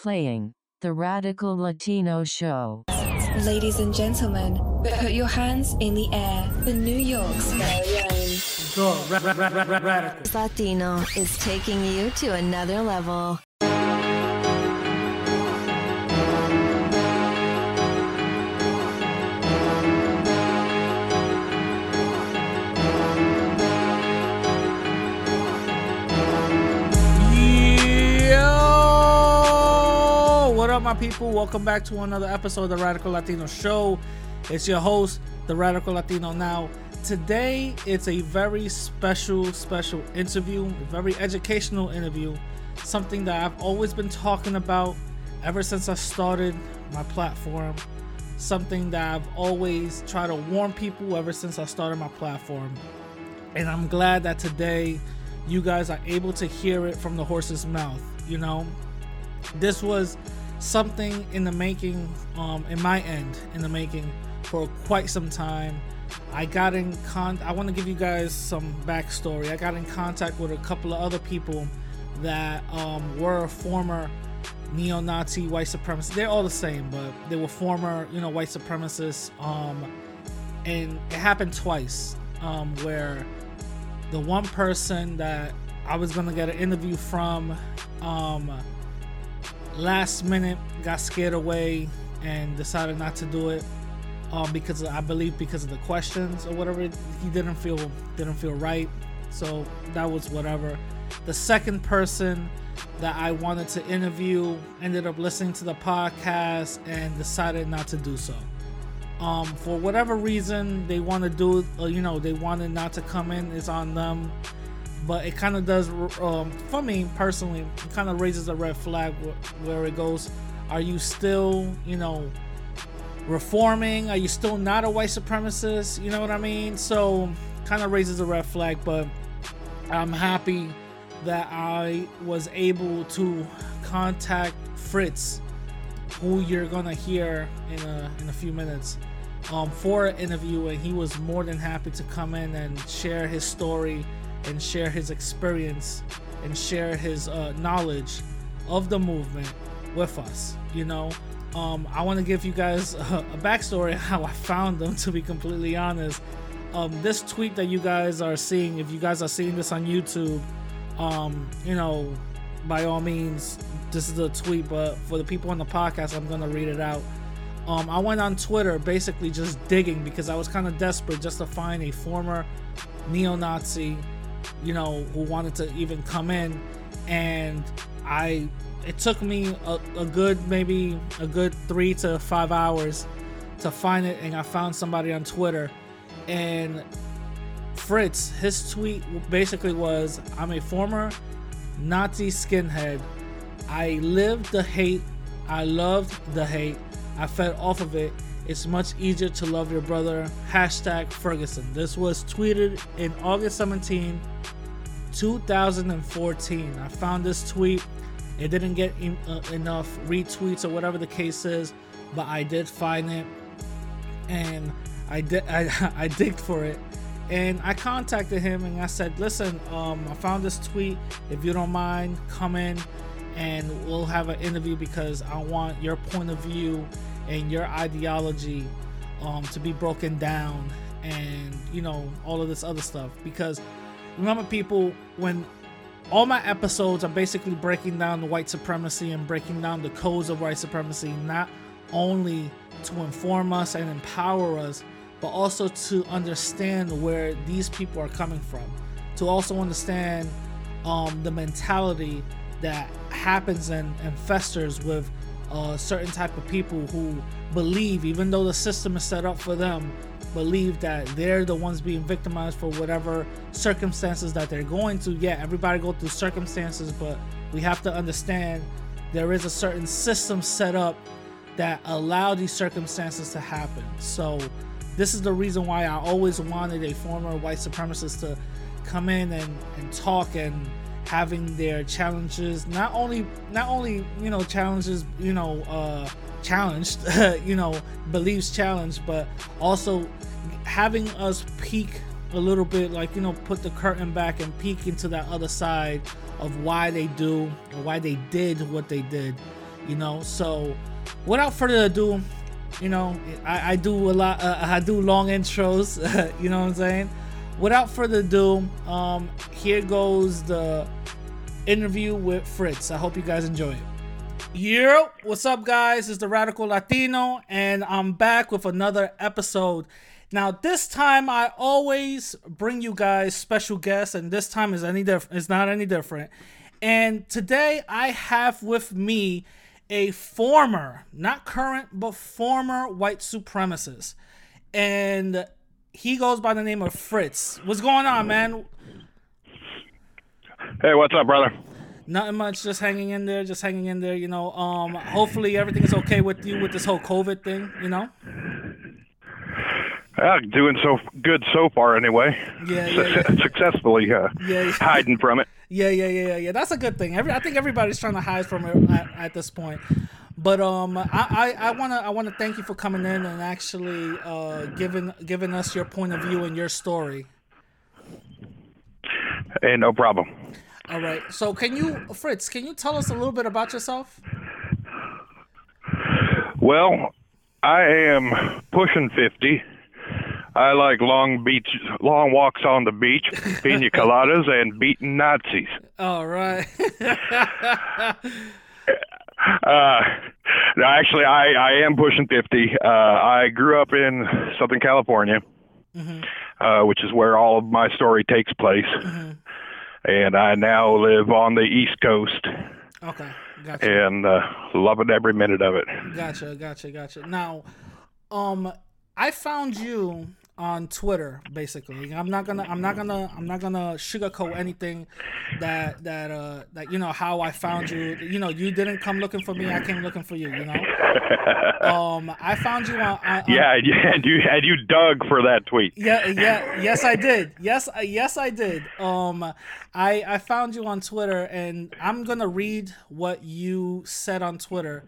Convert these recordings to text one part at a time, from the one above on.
Playing the Radical Latino Show. Ladies and gentlemen, put your hands in the air for New York's very own. The ra- ra- ra- ra- ra- radical. Latino is taking you to another level. Up, my people? Welcome back to another episode of the Radical Latino Show. It's your host, the Radical Latino. Now, today it's a very special, special interview, a very educational interview, something that I've always been talking about ever since I started my platform, something that I've always tried to warn people ever since I started my platform. And I'm glad that today you guys are able to hear it from the horse's mouth. You know, this was something in the making, um, in my end, in the making for quite some time. I got in con. I want to give you guys some backstory. I got in contact with a couple of other people that um, were former neo-Nazi white supremacists. They're all the same, but they were former, you know, white supremacists. Um, and it happened twice, um, where the one person that I was gonna get an interview from, um, last minute got scared away and decided not to do it, um, because I believe because of the questions or whatever. He didn't feel didn't feel right, so that was whatever. The second person that I wanted to interview ended up listening to the podcast and decided not to do so um, for whatever reason they want to do uh, you know they wanted not to come in it's on them but it kind of does um, for me personally it kind of raises a red flag wh- where it goes. Are you still you know reforming? Are you still not a white supremacist? You know what i mean? So kind of raises a red flag but i'm happy that i was able to contact fritz who you're gonna hear in a in a few minutes um, for an interview, and he was more than happy to come in and share his story and share his experience and share his uh, knowledge of the movement with us. You know, um, I want to give you guys a, a backstory how I found them. To be completely honest, um, this tweet that you guys are seeing, if you guys are seeing this on YouTube, um, you know, by all means, this is a tweet. But for the people on the podcast, I'm gonna read it out. Um, I went on Twitter basically just digging because I was kind of desperate just to find a former neo-Nazi, you know, who wanted to even come in, and I. It took me a, a good maybe a good three to five hours to find it, and I found somebody on Twitter, and Fritz, his tweet basically was, "I'm a former Nazi skinhead. I lived the hate. I loved the hate. I fed off of it. It's much easier to love your brother. Hashtag Ferguson. This was tweeted in August 17, 2014. I found this tweet. It didn't get uh, enough retweets or whatever the case is, but I did find it, and I did. I, I digged for it, and I contacted him and I said, "Listen, um, I found this tweet. If you don't mind, come in." and we'll have an interview because I want your point of view and your ideology um, to be broken down and you know all of this other stuff. Because remember people when all my episodes are basically breaking down the white supremacy and breaking down the codes of white supremacy not only to inform us and empower us but also to understand where these people are coming from. To also understand um, the mentality that happens and, and festers with uh, certain type of people who believe, even though the system is set up for them, believe that they're the ones being victimized for whatever circumstances that they're going to. Yeah, everybody go through circumstances, but we have to understand there is a certain system set up that allow these circumstances to happen. So this is the reason why I always wanted a former white supremacist to come in and, and talk and having their challenges not only not only you know challenges you know uh challenged you know beliefs challenged but also having us peek a little bit like you know put the curtain back and peek into that other side of why they do or why they did what they did You know, so without further ado, you know, I, I do a lot. Uh, I do long intros. you know what I'm saying? Without further ado, um, here goes the interview with Fritz. I hope you guys enjoy it. Yo, what's up, guys? It's the Radical Latino, and I'm back with another episode. Now, this time I always bring you guys special guests, and this time is any diff- It's not any different. And today I have with me a former, not current, but former white supremacist. And he goes by the name of Fritz. What's going on, man? Hey, what's up, brother? Nothing much, just hanging in there, just hanging in there, you know. Um hopefully everything is okay with you with this whole COVID thing, you know? Uh, doing so good so far, anyway. Yeah, yeah, Su- Successfully uh, Yeah, yeah. hiding from it. Yeah, yeah, yeah, yeah, yeah. That's a good thing. Every I think everybody's trying to hide from it at, at this point. But um, I, I, I wanna I wanna thank you for coming in and actually uh giving giving us your point of view and your story. Hey, no problem. All right. So can you, Fritz? Can you tell us a little bit about yourself? Well, I am pushing 50. I like long beach, long walks on the beach, pina coladas, and beating Nazis. All right. Uh, no, actually, I, I am pushing 50. Uh, I grew up in Southern California, uh, which is where all of my story takes place. And I now live on the East Coast okay. Gotcha. and uh, loving every minute of it. Gotcha. Gotcha. Gotcha. Now, um, I found you on Twitter. Basically, I'm not gonna. I'm not gonna. I'm not gonna sugarcoat anything. That that uh that you know how I found you. You know, you didn't come looking for me. I came looking for you. You know. Um, I found you on. on Yeah, and you and you, dug for that tweet. yeah yeah yes i did yes yes i did um i i found you on twitter and i'm gonna read what you said on twitter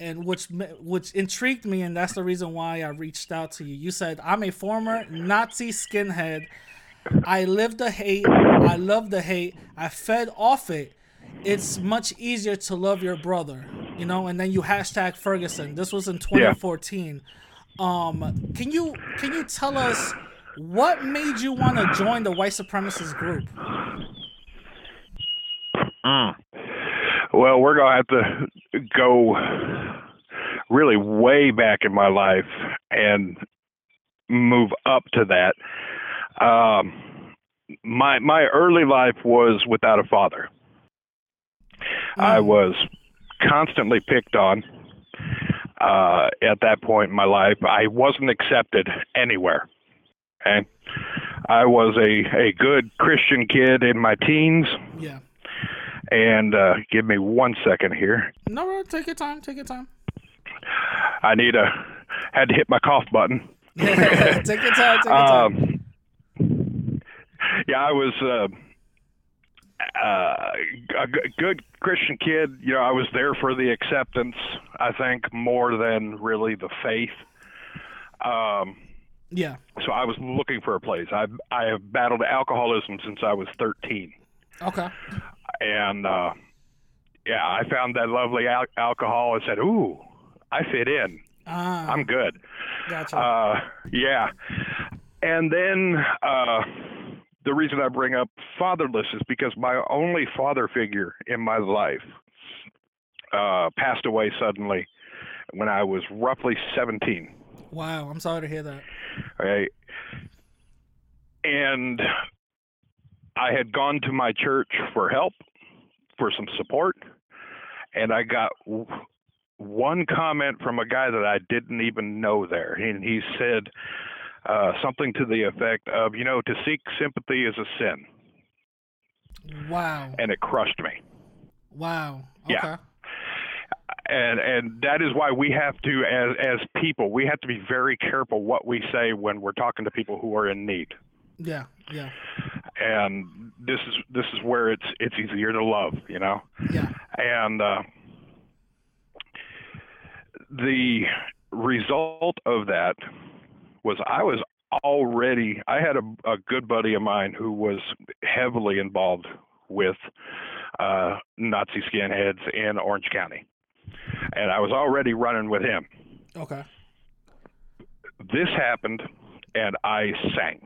and which which intrigued me and that's the reason why i reached out to you. You said i'm a former nazi skinhead. I live the hate. I love the hate. I fed off it. It's much easier to love your brother you know and then you hashtag ferguson. This was in 2014 um, can you can you tell us what made you want to join the white supremacist group? Well, we're gonna have to go really way back in my life and move up to that. Um, my my early life was without a father. I was constantly picked on. Uh, at that point in my life, I wasn't accepted anywhere. Okay, I was a a good Christian kid in my teens. Yeah. And uh, give me one second here. No, bro, take your time. Take your time. I need a had to hit my cough button. take your time. Take your time. Um, yeah, I was uh, uh, a g- good Christian kid. You know, I was there for the acceptance. I think more than really the faith. Um, yeah. so I was looking for a place. I I have battled alcoholism since I was 13. Okay. And uh, yeah, I found that lovely al- alcohol and said, "Ooh, I fit in. Ah, I'm good." gotcha. Uh, yeah, and then uh, the reason I bring up fatherless is because my only father figure in my life uh, passed away suddenly when I was roughly 17. wow. I'm sorry to hear that. right? And I had gone to my church for help, for some support, and I got one comment from a guy that I didn't even know there, and he said uh, something to the effect of, "You know, to seek sympathy is a sin," Wow. and it crushed me. Wow. Okay. Yeah. and and that is why we have to as as people we have to be very careful what we say when we're talking to people who are in need Yeah. Yeah. and this is this is where it's it's easier to love you know Yeah. and uh the result of that was I was already I had a, a good buddy of mine who was heavily involved with uh, Nazi skinheads in Orange County, and I was already running with him. Okay. This happened, and I sank.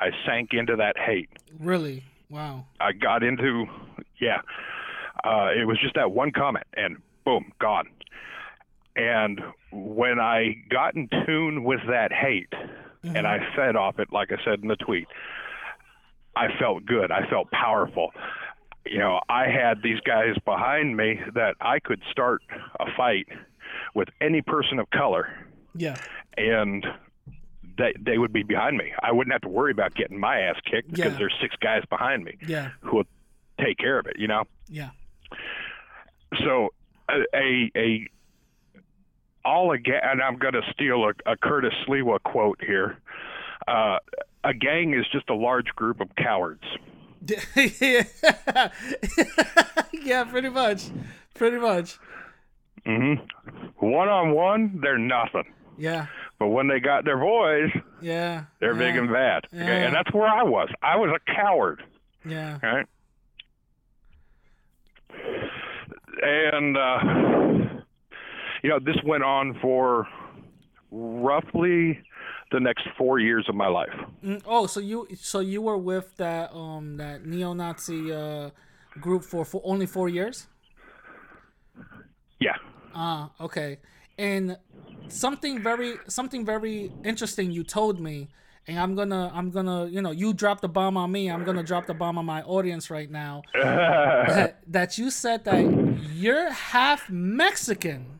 I sank into that hate. Really? Wow. I got into, yeah. Uh, it was just that one comment, and boom, gone. And when I got in tune with that hate, and I fed off it, like I said in the tweet, I felt good. I felt powerful. You know, I had these guys behind me that I could start a fight with any person of color, Yeah. and they they would be behind me. I wouldn't have to worry about getting my ass kicked because Yeah. there's six guys behind me Yeah. who will take care of it. You know. Yeah. so a a, a all again and i'm going to steal a, a curtis Sliwa quote here uh, a gang is just a large group of cowards yeah. pretty much. Pretty much. hmm one on one they're nothing Yeah. but when they got their voice Yeah. they're yeah, big and bad okay? Yeah. and that's where i was i was a coward Yeah. right and uh you know this went on for roughly the next four years of my life Mm, Oh, so you so you were with that um that neo-Nazi uh group for, for only 4 years? yeah Ah, okay. And something very something very interesting you told me and I'm gonna I'm gonna you know you dropped the bomb on me I'm gonna drop the bomb on my audience right now. That, that you said that you're half Mexican.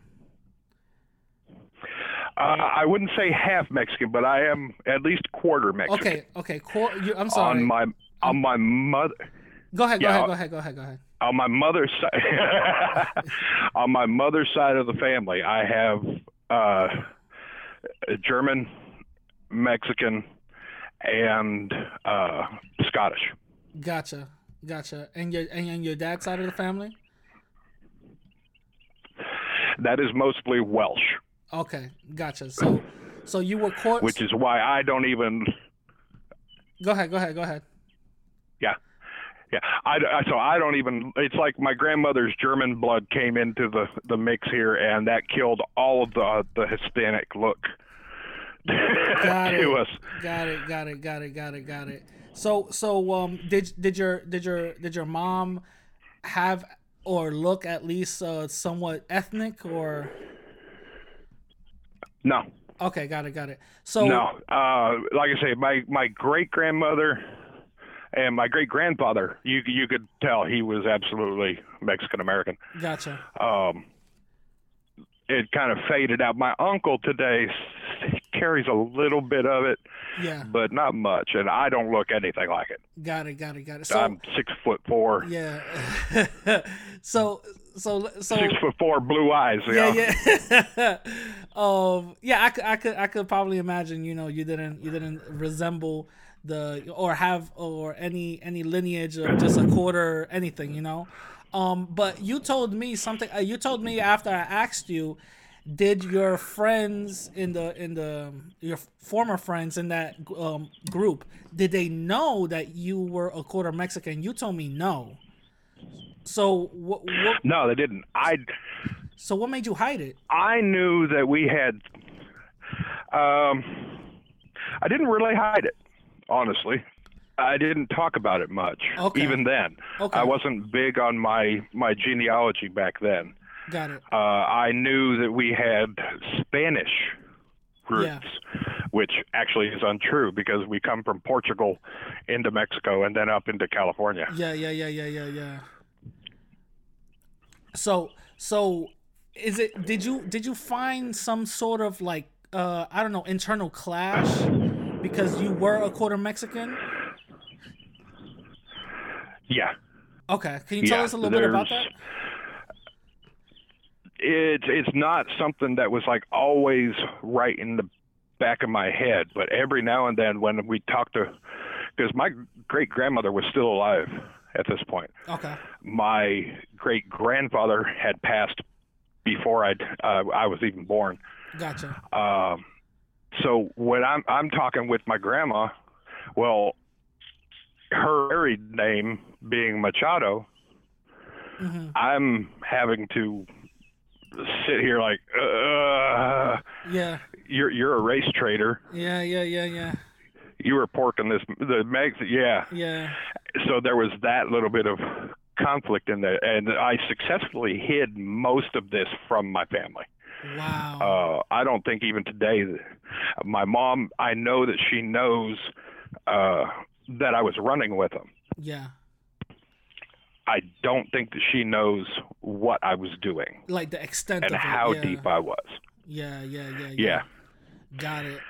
Uh, I wouldn't say half Mexican, but I am at least quarter Mexican. okay okay cool you, I'm sorry. On my on my mother go ahead go yeah, ahead go ahead go ahead go ahead on my mother's side on my mother's side of the family, I have uh, German, Mexican, and uh, Scottish. gotcha. Gotcha. And your and, and your dad's side of the family? That is mostly Welsh, okay. Gotcha. So so you were court which is why I don't even. go ahead. Go ahead. Go ahead. Yeah. Yeah, I, I- so I don't even. It's like my grandmother's German blood came into the the mix here, and that killed all of the the Hispanic look Got to it. us. Got it. Got it. Got it. Got it. Got it. So so um did did your did your did your mom have or look at least uh, somewhat ethnic or No, okay got it got it so no. Uh, like I say, my my great grandmother and my great grandfather, you you could tell he was absolutely Mexican American. gotcha Um, it kind of faded out. My uncle today carries a little bit of it, yeah but not much, and I don't look anything like it. got it got it got it so I'm six foot four. yeah so so so six foot four, blue eyes. yeah know? yeah um yeah I could I could I could probably imagine you know you didn't you didn't resemble the or have or any any lineage of just a quarter anything you know um but you told me something uh, you told me after I asked you did your friends in the in the your former friends in that um, group did they know that you were a quarter Mexican you told me no so what, what No, they didn't. I so what made you hide it I knew that we had. Um, I didn't really hide it, honestly. I didn't talk about it much, Okay. even then. Okay. I wasn't big on my my genealogy back then. got it Uh, I knew that we had Spanish roots, which actually is untrue because we come from Portugal into Mexico and then up into California. Yeah, yeah, yeah, yeah, yeah, yeah. So, so is it? Did you did you find some sort of like uh I don't know internal clash because you were a quarter Mexican? Yeah. Okay, can you tell Yeah, us a little bit about that? it's it's not something that was like always right in the back of my head, but every now and then when we talked to, because my great grandmother was still alive at this point. Okay, My great grandfather had passed before I'd uh, I was even born. gotcha. Um, so when I'm I'm talking with my grandma, well, her married name being Machado, hmm I'm having to sit here like, uh, Yeah. you're you're a race traitor. Yeah. Yeah. Yeah. Yeah. You were porking this the mag. Yeah. Yeah. So there was that little bit of conflict in there, and I successfully hid most of this from my family. Wow. Uh, I don't think even today, my mom. I know that she knows uh, that I was running with them. yeah. I don't think that she knows what I was doing Like the extent and of it. how yeah. deep I was. Yeah. Yeah. Yeah. Yeah. Got it.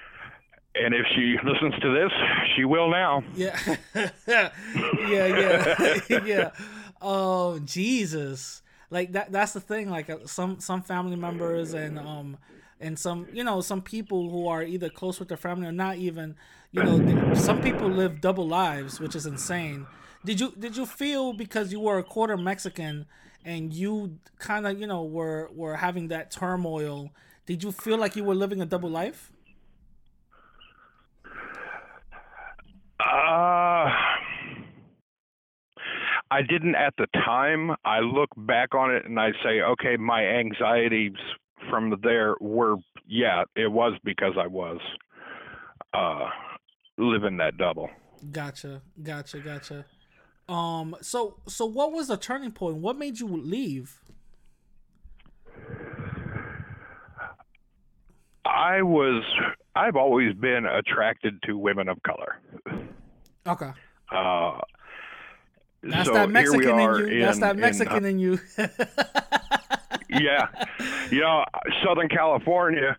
And if she listens to this, she will now. Yeah. yeah, yeah. yeah. Oh, Jesus. Like that that's the thing like uh, some some family members and um and some you know some people who are either close with their family or not even you know th- some people live double lives which is insane. Did you did you feel because you were a quarter mexican and you kind of you know were were having that turmoil did you feel like you were living a double life? Uh, I didn't at the time. I look back on it and I say, okay, my anxieties from there were, yeah, it was because I was uh, living that double. Gotcha, gotcha, gotcha. Um, so so what was the turning point? What made you leave? I was, I've always been attracted to women of color. Okay, Uh, that's so that Mexican in you. that's in- that in, uh, Mexican in you. yeah, you know, Southern California.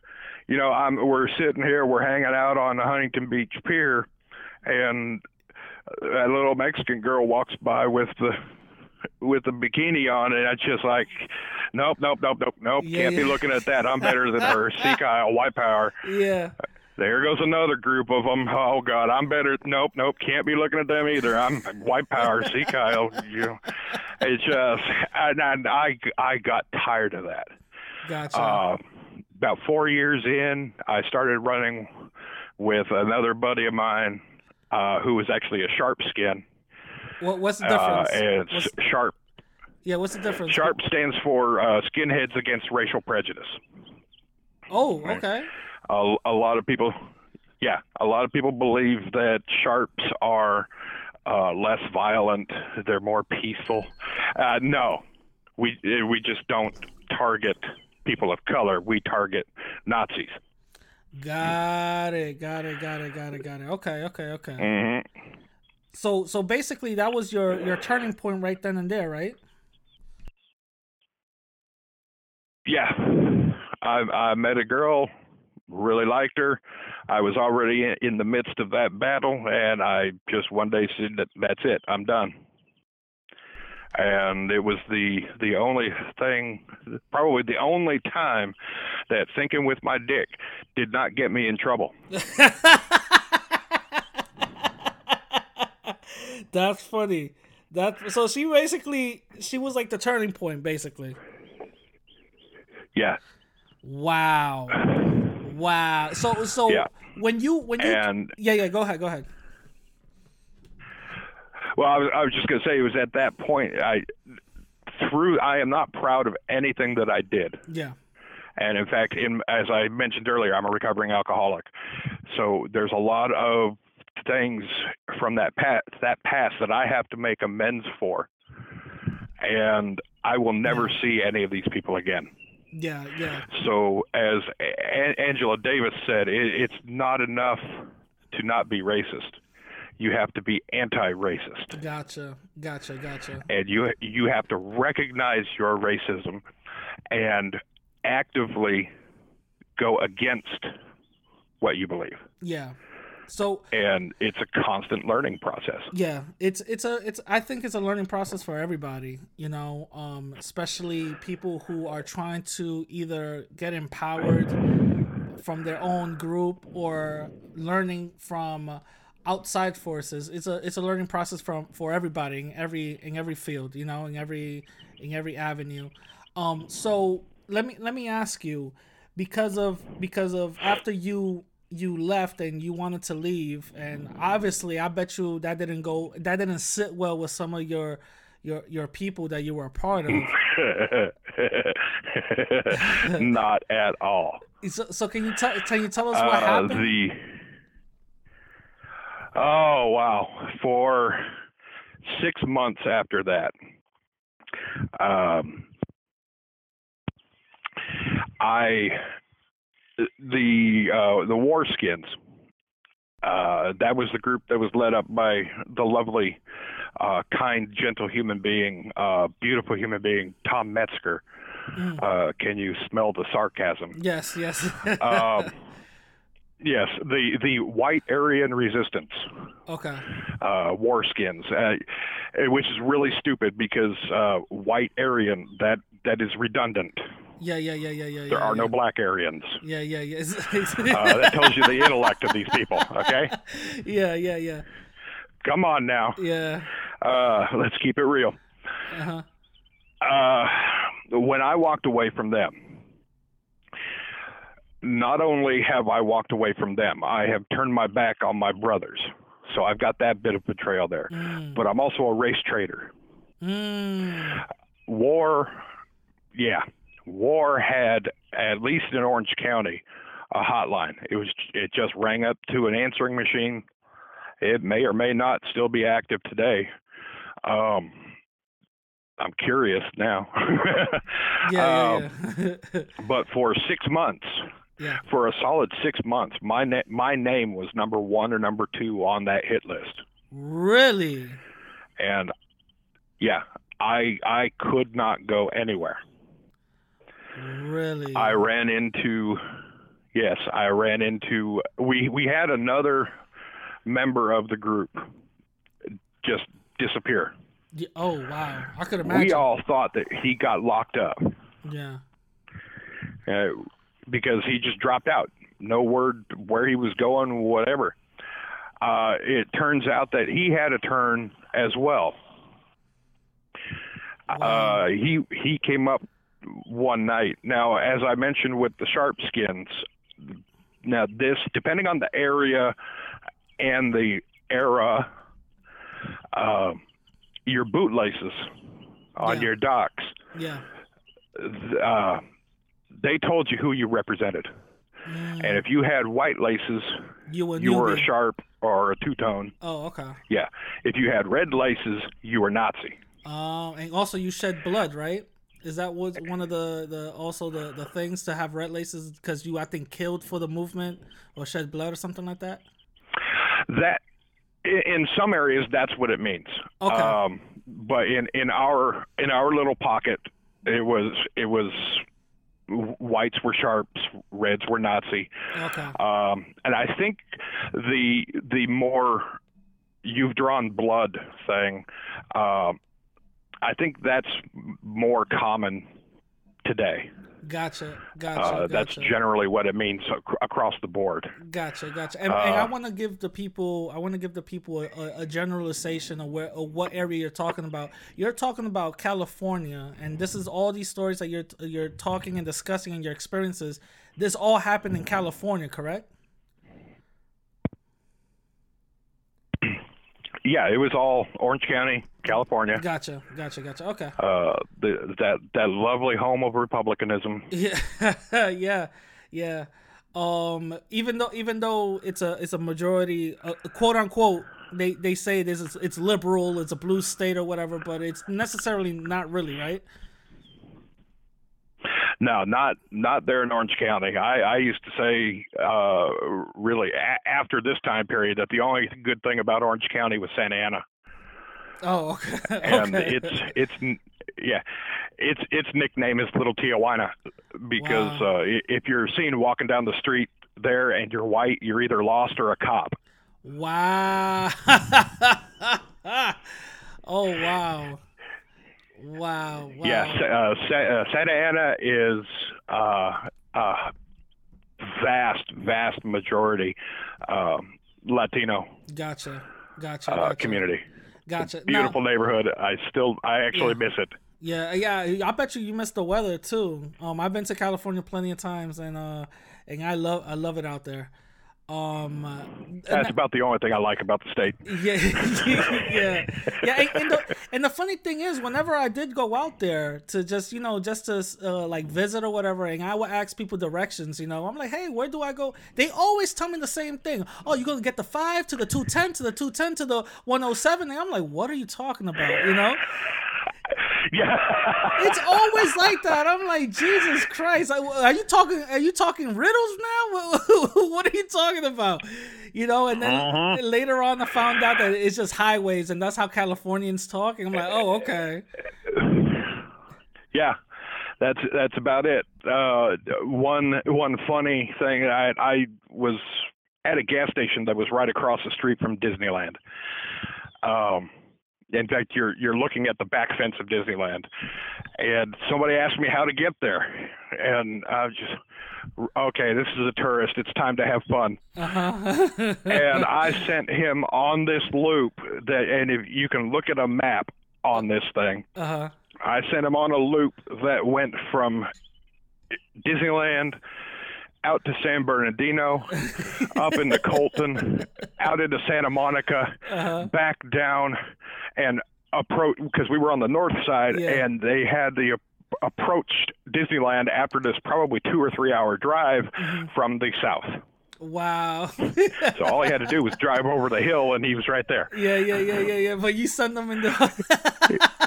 You know, I'm we're sitting here, we're hanging out on the Huntington Beach Pier, and a little Mexican girl walks by with the with the bikini on, and it's just like, nope, nope, nope, nope, nope, Yeah, can't yeah. be looking at that. I'm better than her. Sieg Heil, white power. yeah, There goes another group of them. Oh God, I'm better. Nope, nope, can't be looking at them either. I'm white power, Sieg Heil. You know, it's just, and, and I I got tired of that. gotcha. Uh, about four years in, I started running with another buddy of mine uh, who was actually a sharp skin. what what's the Uh, difference? and What's- sharp yeah, what's the difference? sharp stands for uh, skinheads against racial prejudice. Oh, okay. A, a lot of people, yeah, a lot of people believe that sharps are uh, less violent. They're more peaceful. Uh, no, we we just don't target people of color. We target Nazis. Got it. Got it. Got it. Got it. Got it. Okay. Okay. Okay. hmm So so basically that was your your turning point right then and there, right? Yeah, I I met a girl, really liked her. I was already in, in the midst of that battle, and I just one day said that that's it. I'm done. And it was the the only thing, probably the only time that thinking with my dick did not get me in trouble. That's funny. That so she basically she was like the turning point, basically. Yeah, Wow. Wow. So so Yeah. when you when you and yeah yeah go ahead go ahead. Well, I was, I was just going to say it was at that point I through I am not proud of anything that I did. Yeah. And in fact, in as I mentioned earlier, I'm a recovering alcoholic. So there's a lot of things from that past that past that I have to make amends for. And I will never see any of these people again. Yeah yeah So as A- Angela Davis said, it, it's not enough to not be racist. You have to be anti-racist. gotcha gotcha gotcha and you you have to recognize your racism and actively go against what you believe yeah. So and it's a constant learning process. Yeah it's it's a it's i think it's a learning process for everybody you know um especially people who are trying to either get empowered from their own group or learning from outside forces. It's a it's a learning process from for everybody in every in every field you know in every in every avenue. Um so let me let me ask you because of because of after you you left and you wanted to leave and obviously i bet you that didn't go that didn't sit well with some of your your your people that you were a part of Not at all. So, so can you tell can you tell us what Uh, happened? the oh wow for six months after that um, i the uh, the war skins uh, that was the group that was led up by the lovely uh, kind gentle human being uh, beautiful human being tom metzger Mm. uh, can you smell the sarcasm yes, yes. um, yes, the the White Aryan Resistance okay. uh, war skins, uh, which is really stupid because uh, White Aryan that that is redundant. Yeah, yeah, yeah, yeah, yeah. There yeah, are yeah. no black Aryans. Yeah, yeah, yeah. Uh, that tells you the intellect of these people. Okay, yeah, yeah, yeah, come on now. yeah. Uh, let's keep it real. Uh huh. uh, when I walked away from them, not only have I walked away from them, I have turned my back on my brothers. So I've got that bit of betrayal there. Mm. But I'm also a race traitor. Mm. War, yeah, war had at least in Orange County a hotline. It was it just rang up to an answering machine. It may or may not still be active today. Um, I'm curious now. Yeah, Um, yeah, yeah. but for six months, yeah. for a solid six months, my na- my name was number one or number two on that hit list, Really? and yeah, I I could not go anywhere. Really? I ran into, yes, I ran into. We we had another member of the group just disappear. Yeah, oh wow! I could imagine. We all thought that he got locked up Yeah. uh, because he just dropped out. No word where he was going, whatever. Uh, it turns out that he had a turn as well. Wow. Uh, he he came up one night. Now, as I mentioned with the sharp skins, now this depending on the area and the era, uh, your bootlaces on Yeah. your Docs, Yeah. uh, they told you who you represented. Mm. And if you had white laces, You were. you were a sharp or a two tone. Oh, okay. Yeah. If you had red laces, you were Nazi. Um, and also you shed blood, right? Is that was one of the the also the the things to have red laces because you I think killed for the movement or shed blood or something like that? That in some areas that's what it means. Okay. Um, but in in our in our little pocket, it was it was whites were sharps, reds were Nazi. Okay. Um, and I think the the more you've drawn blood thing, um, I think that's more common today. Gotcha. Gotcha. Uh, that's gotcha. generally what it means across the board. Gotcha, gotcha. And, and I Uh, want to give the people, I want to give the people a, a, a generalization of where, of what area you're talking about. You're talking about California, and this is all these stories that you're you're talking and discussing and your experiences. This all happened in California, correct? Yeah, it was all Orange County, California. Gotcha, gotcha, gotcha. Okay. Uh, the, that that lovely home of republicanism. Yeah, yeah, yeah. Um, even though even though it's a it's a majority, uh, quote unquote, they they say this is it's liberal, it's a blue state or whatever, but it's necessarily not really, right? No, not not there in Orange County. I, I used to say, uh, really, a- after this time period, that the only good thing about Orange County was Santa Ana, Oh, okay. and okay. it's it's yeah, its its nickname is Little Tijuana because Wow. uh, if you're seen walking down the street there and you're white, you're either lost or a cop. wow. oh wow. Wow. Wow. Yes, uh, uh, Santa Ana is uh, a vast, vast majority um, Latino Gotcha. Gotcha. uh, gotcha. community. Gotcha. Now- Beautiful neighborhood. I still, I actually Yeah. miss it. Yeah, yeah. I bet you you miss the weather too. Um, I've been to California plenty of times, and uh, and I love I love it out there. Um, That's about the only thing I like about the state. yeah, yeah, yeah. And, and, the, and the funny thing is, whenever I did go out there to just you know just to uh, like visit or whatever, and I would ask people directions, you know, I'm like, hey, where do I go? They always tell me the same thing. Oh, you're gonna get the five to the two ten to the two ten to the one oh seven, and I'm like, what are you talking about? You know. Yeah. It's always like that. I'm like, Jesus Christ! Are you talking? Are you talking riddles now? What, what are you talking about? You know, and then later on, I found out that it's just highways, and that's how Californians talk. And I'm like, oh, okay. Yeah, that's that's about it. Uh, one one funny thing, I I was at a gas station that was right across the street from Disneyland. Um, in fact, you're you're looking at the back fence of Disneyland, and somebody asked me how to get there, and I was just, okay, this is a tourist. It's time to have fun. Uh-huh. and I sent him on this loop that, and if you can look at a map on this thing, uh-huh. I sent him on a loop that went from Disneyland out to San Bernardino, up into Colton, out into Santa Monica, Uh-huh. back down, and approach because we were on the north side, Yeah. and they had the ap- approached Disneyland after this probably two or three hour drive Mm-hmm. from the south. Wow. So all he had to do was drive over the hill, and he was right there. yeah, yeah, yeah, yeah, yeah. But you send them in the.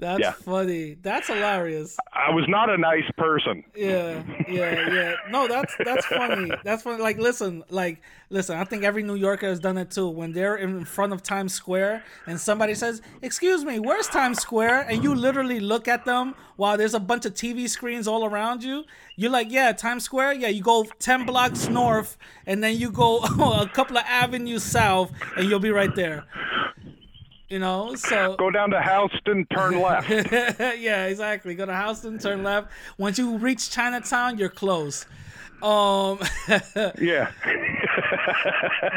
That's Yeah. funny. That's hilarious. I was not a nice person. Yeah, yeah, yeah. No, that's that's funny. That's funny. Like, listen, like, listen. I think every New Yorker has done it too. When they're in front of Times Square and somebody says, "Excuse me, where's Times Square?" and you literally look at them while there's a bunch of TV screens all around you. You're like, "Yeah, Times Square. Yeah." You go ten blocks north, and then you go a couple of avenues south, and you'll be right there. You know, so Go down to Houston, turn left. yeah, exactly. Go to Houston, turn left. Once you reach Chinatown, you're close. Um, Yeah.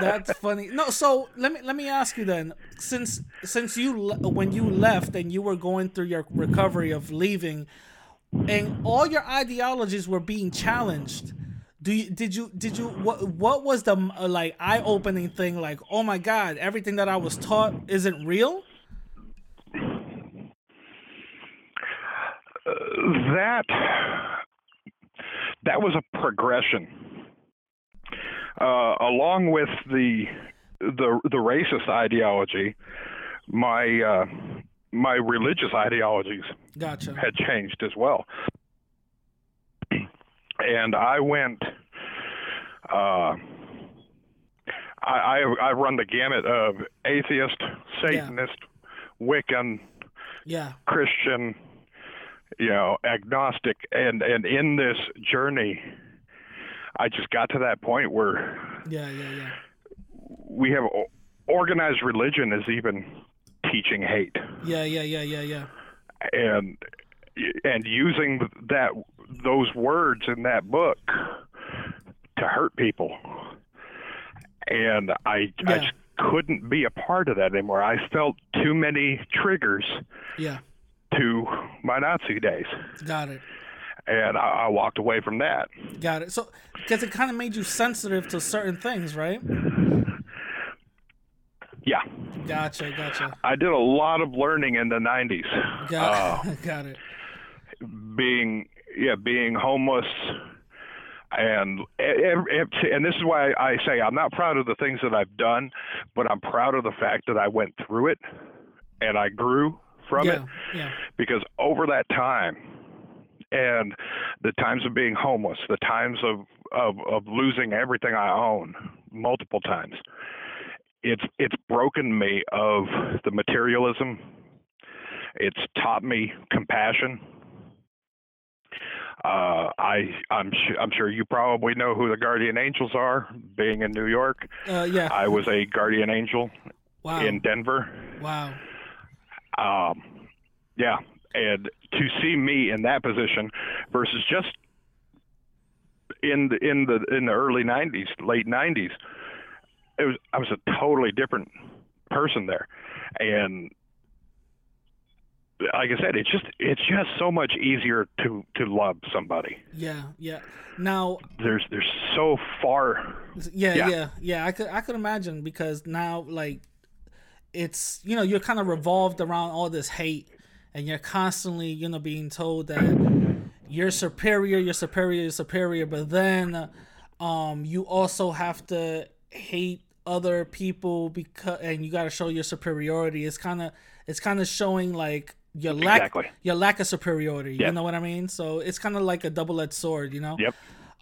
that's funny. No, so let me let me ask you then. Since since you when you left and you were going through your recovery of leaving, and all your ideologies were being challenged. Do you did you did you what what was the uh, like eye opening thing like oh my god everything that I was taught isn't real? That that was a progression. Uh, along with the the the racist ideology my uh, my religious ideologies gotcha. had changed as well and I went uh, I, I I run the gamut of atheist, Satanist, Wiccan, yeah. Christian, you know, agnostic, and and in this journey, I just got to that point where yeah yeah yeah. we have organized religion is even teaching hate. Yeah yeah yeah yeah yeah. And and using that those words in that book to hurt people and i i just couldn't be a part of that anymore i felt too many triggers yeah to my nazi days got it and I, I walked away from that. Got it. So, because it kind of made you sensitive to certain things, right? Yeah, Gotcha, gotcha. I did a lot of learning in the '90s, Got, uh, got it. being yeah, being homeless, and and this is why I say I'm not proud of the things that I've done, but I'm proud of the fact that I went through it, and I grew from it. Yeah, yeah, because over that time and the times of being homeless the times of, of of losing everything i own multiple times it's it's broken me of the materialism. It's taught me compassion uh, I I'm su- I'm sure you probably know who the guardian angels are. Being in New York, uh, yeah. I was a guardian angel wow, in Denver. wow. um, yeah, and to see me in that position versus just in the in the in the early '90s, late '90s, it was I was a totally different person there, and like I said, it's just it's just so much easier to to love somebody. Yeah, yeah. Now, There's there's so far. yeah, yeah, Yeah. yeah, I could I could imagine because now like it's you know you're kind of revolved around all this hate and you're constantly you know being told that you're superior, you're superior, you're superior, but then um you also have to hate other people because and you got to show your superiority. It's kind of it's kind of showing like your lack Exactly. your lack of superiority. You know what I mean? So it's kind of like a double edged sword. You know. Yep.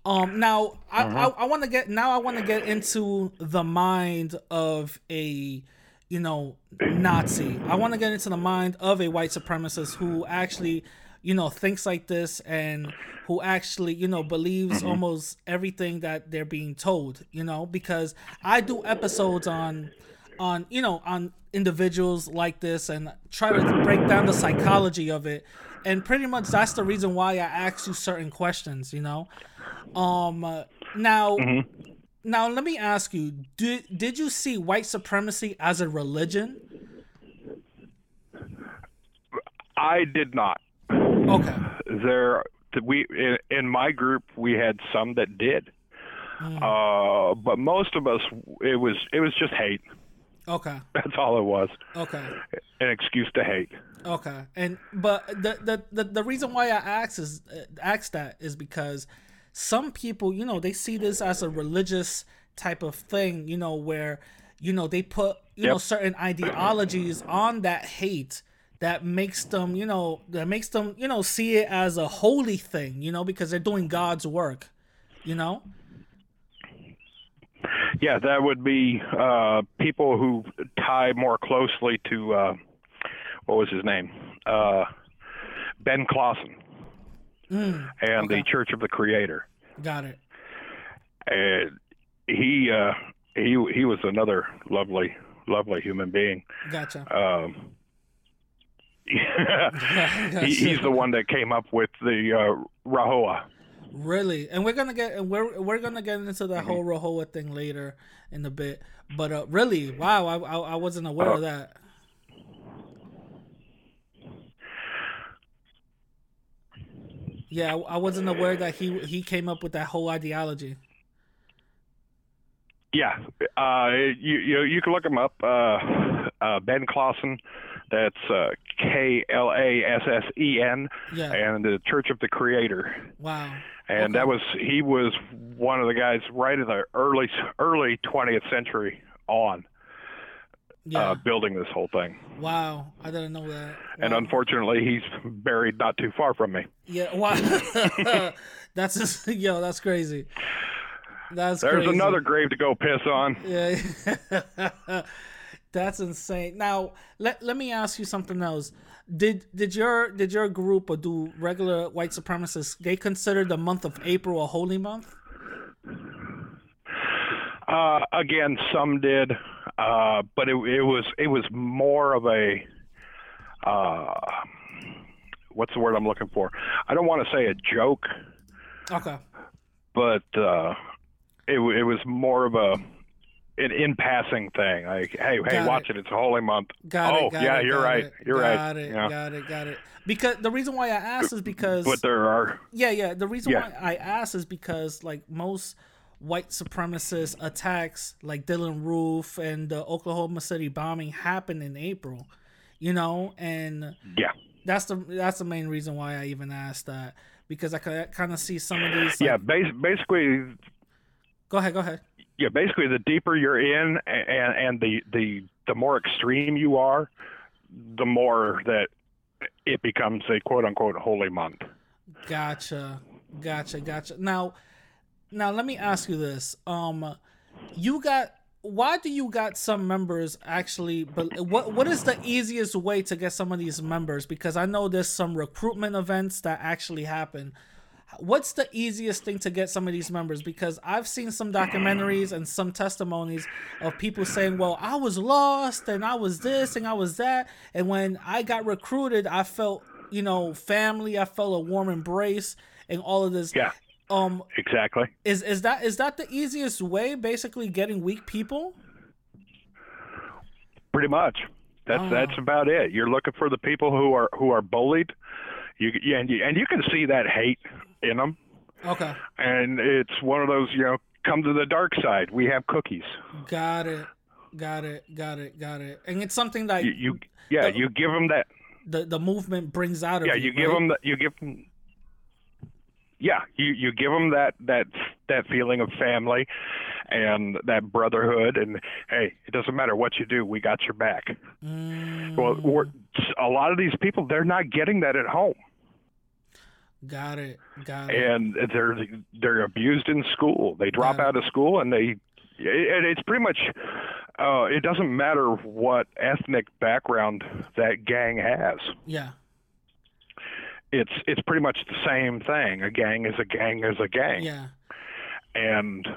Um. Now, I Uh-huh. I, I want to get now I want to get into the mind of a you know Nazi. I want to get into the mind of a white supremacist who actually you know thinks like this and who actually you know believes almost everything that they're being told. You know because I do episodes on on you know on individuals like this and try to break down the psychology of it and pretty much that's the reason why i ask you certain questions you know um now now let me ask you did did you see white supremacy as a religion I did not. okay There we in, in my group we had some that did. Uh, but most of us it was it was just hate. Okay That's all it was. okay An excuse to hate. Okay, and but the the the, the reason why I ask is uh, ask that is because some people, you know, they see this as a religious type of thing, you know, where you know they put you know certain ideologies on that hate that makes them, you know, that makes them, you know, see it as a holy thing, you know, because they're doing God's work, you know. Yeah, that would be uh, people who tie more closely to uh, what was his name, uh, Ben Klassen, and okay. the Church of the Creator. Got it. And he uh, he he was another lovely lovely human being. Gotcha. Um, he, he's the one that came up with the uh, Rahowa. Really, and we're gonna get and we're we're gonna get into that Mm-hmm. whole Rahowa thing later in a bit. But uh, really, wow, I, I I wasn't aware Uh, of that. Yeah, I I wasn't aware that he he came up with that whole ideology. Yeah, uh, you you you can look him up. Uh, uh, ben Klassen, that's uh, K L A S S E N, and the Church of the Creator. Wow. And Okay. that was he was one of the guys right in the early early 20th century on Yeah. uh, building this whole thing. wow. I didn't know that. And unfortunately, he's buried not too far from me. Yeah. Wow. that's just, yo. That's crazy. That's There's crazy. another grave to go piss on. Yeah. That's insane. Now, let, let me ask you something else. Did did your did your group or do regular white supremacists they consider the month of April a holy month? Uh, again, some did, uh, but it, it was it was more of a uh, what's the word I'm looking for? I don't want to say a joke, Okay. but uh, it it was more of a an in passing thing. Like, hey, hey, Got watch it. it. It's a holy month. Got oh, it. Got yeah, it, you're right. it, You're got right. Got it, yeah. Got it. Got it. Because the reason why I asked is because But there are Yeah, yeah. The reason Yeah. why I asked is because like most white supremacist attacks, like Dylann Roof and the Oklahoma City bombing, happened in April. You know, and yeah. that's the that's the main reason why I even asked that because I could kind of see some of these. Yeah, like- bas- basically, Go ahead. Go ahead. Yeah, basically, the deeper you're in, and and the the the more extreme you are, the more that it becomes a quote unquote holy month. Gotcha. Gotcha. Gotcha. Now, now let me ask you this. Um, you got why do you got some members actually but what what is the easiest way to get some of these members because i know there's some recruitment events that actually happen what's the easiest thing to get some of these members because i've seen some documentaries and some testimonies of people saying well i was lost and i was this and i was that and when i got recruited i felt you know family i felt a warm embrace and all of this Yeah, um exactly. is is that is that the easiest way basically getting weak people Pretty much. That's Oh. that's about it. You're looking for the people who are who are bullied. You yeah, and you, and you can see that hate in them. Okay. And it's one of those, you know, come to the dark side. We have cookies. Got it. Got it. Got it. Got it. And it's something that You, you yeah, The- you give them that. the the movement brings out of Yeah, you. you give right? them that you give them. Yeah, you you give them that that that feeling of family, and that brotherhood, and hey, it doesn't matter what you do, we got your back. Mm, Well, a lot of these people, they're not getting that at home. Got it. Got it. and they're they're abused in school. They drop out of school and they and it's pretty much uh, it doesn't matter what ethnic background that gang has. yeah. It's it's pretty much the same thing. A gang is a gang is a gang, Yeah. and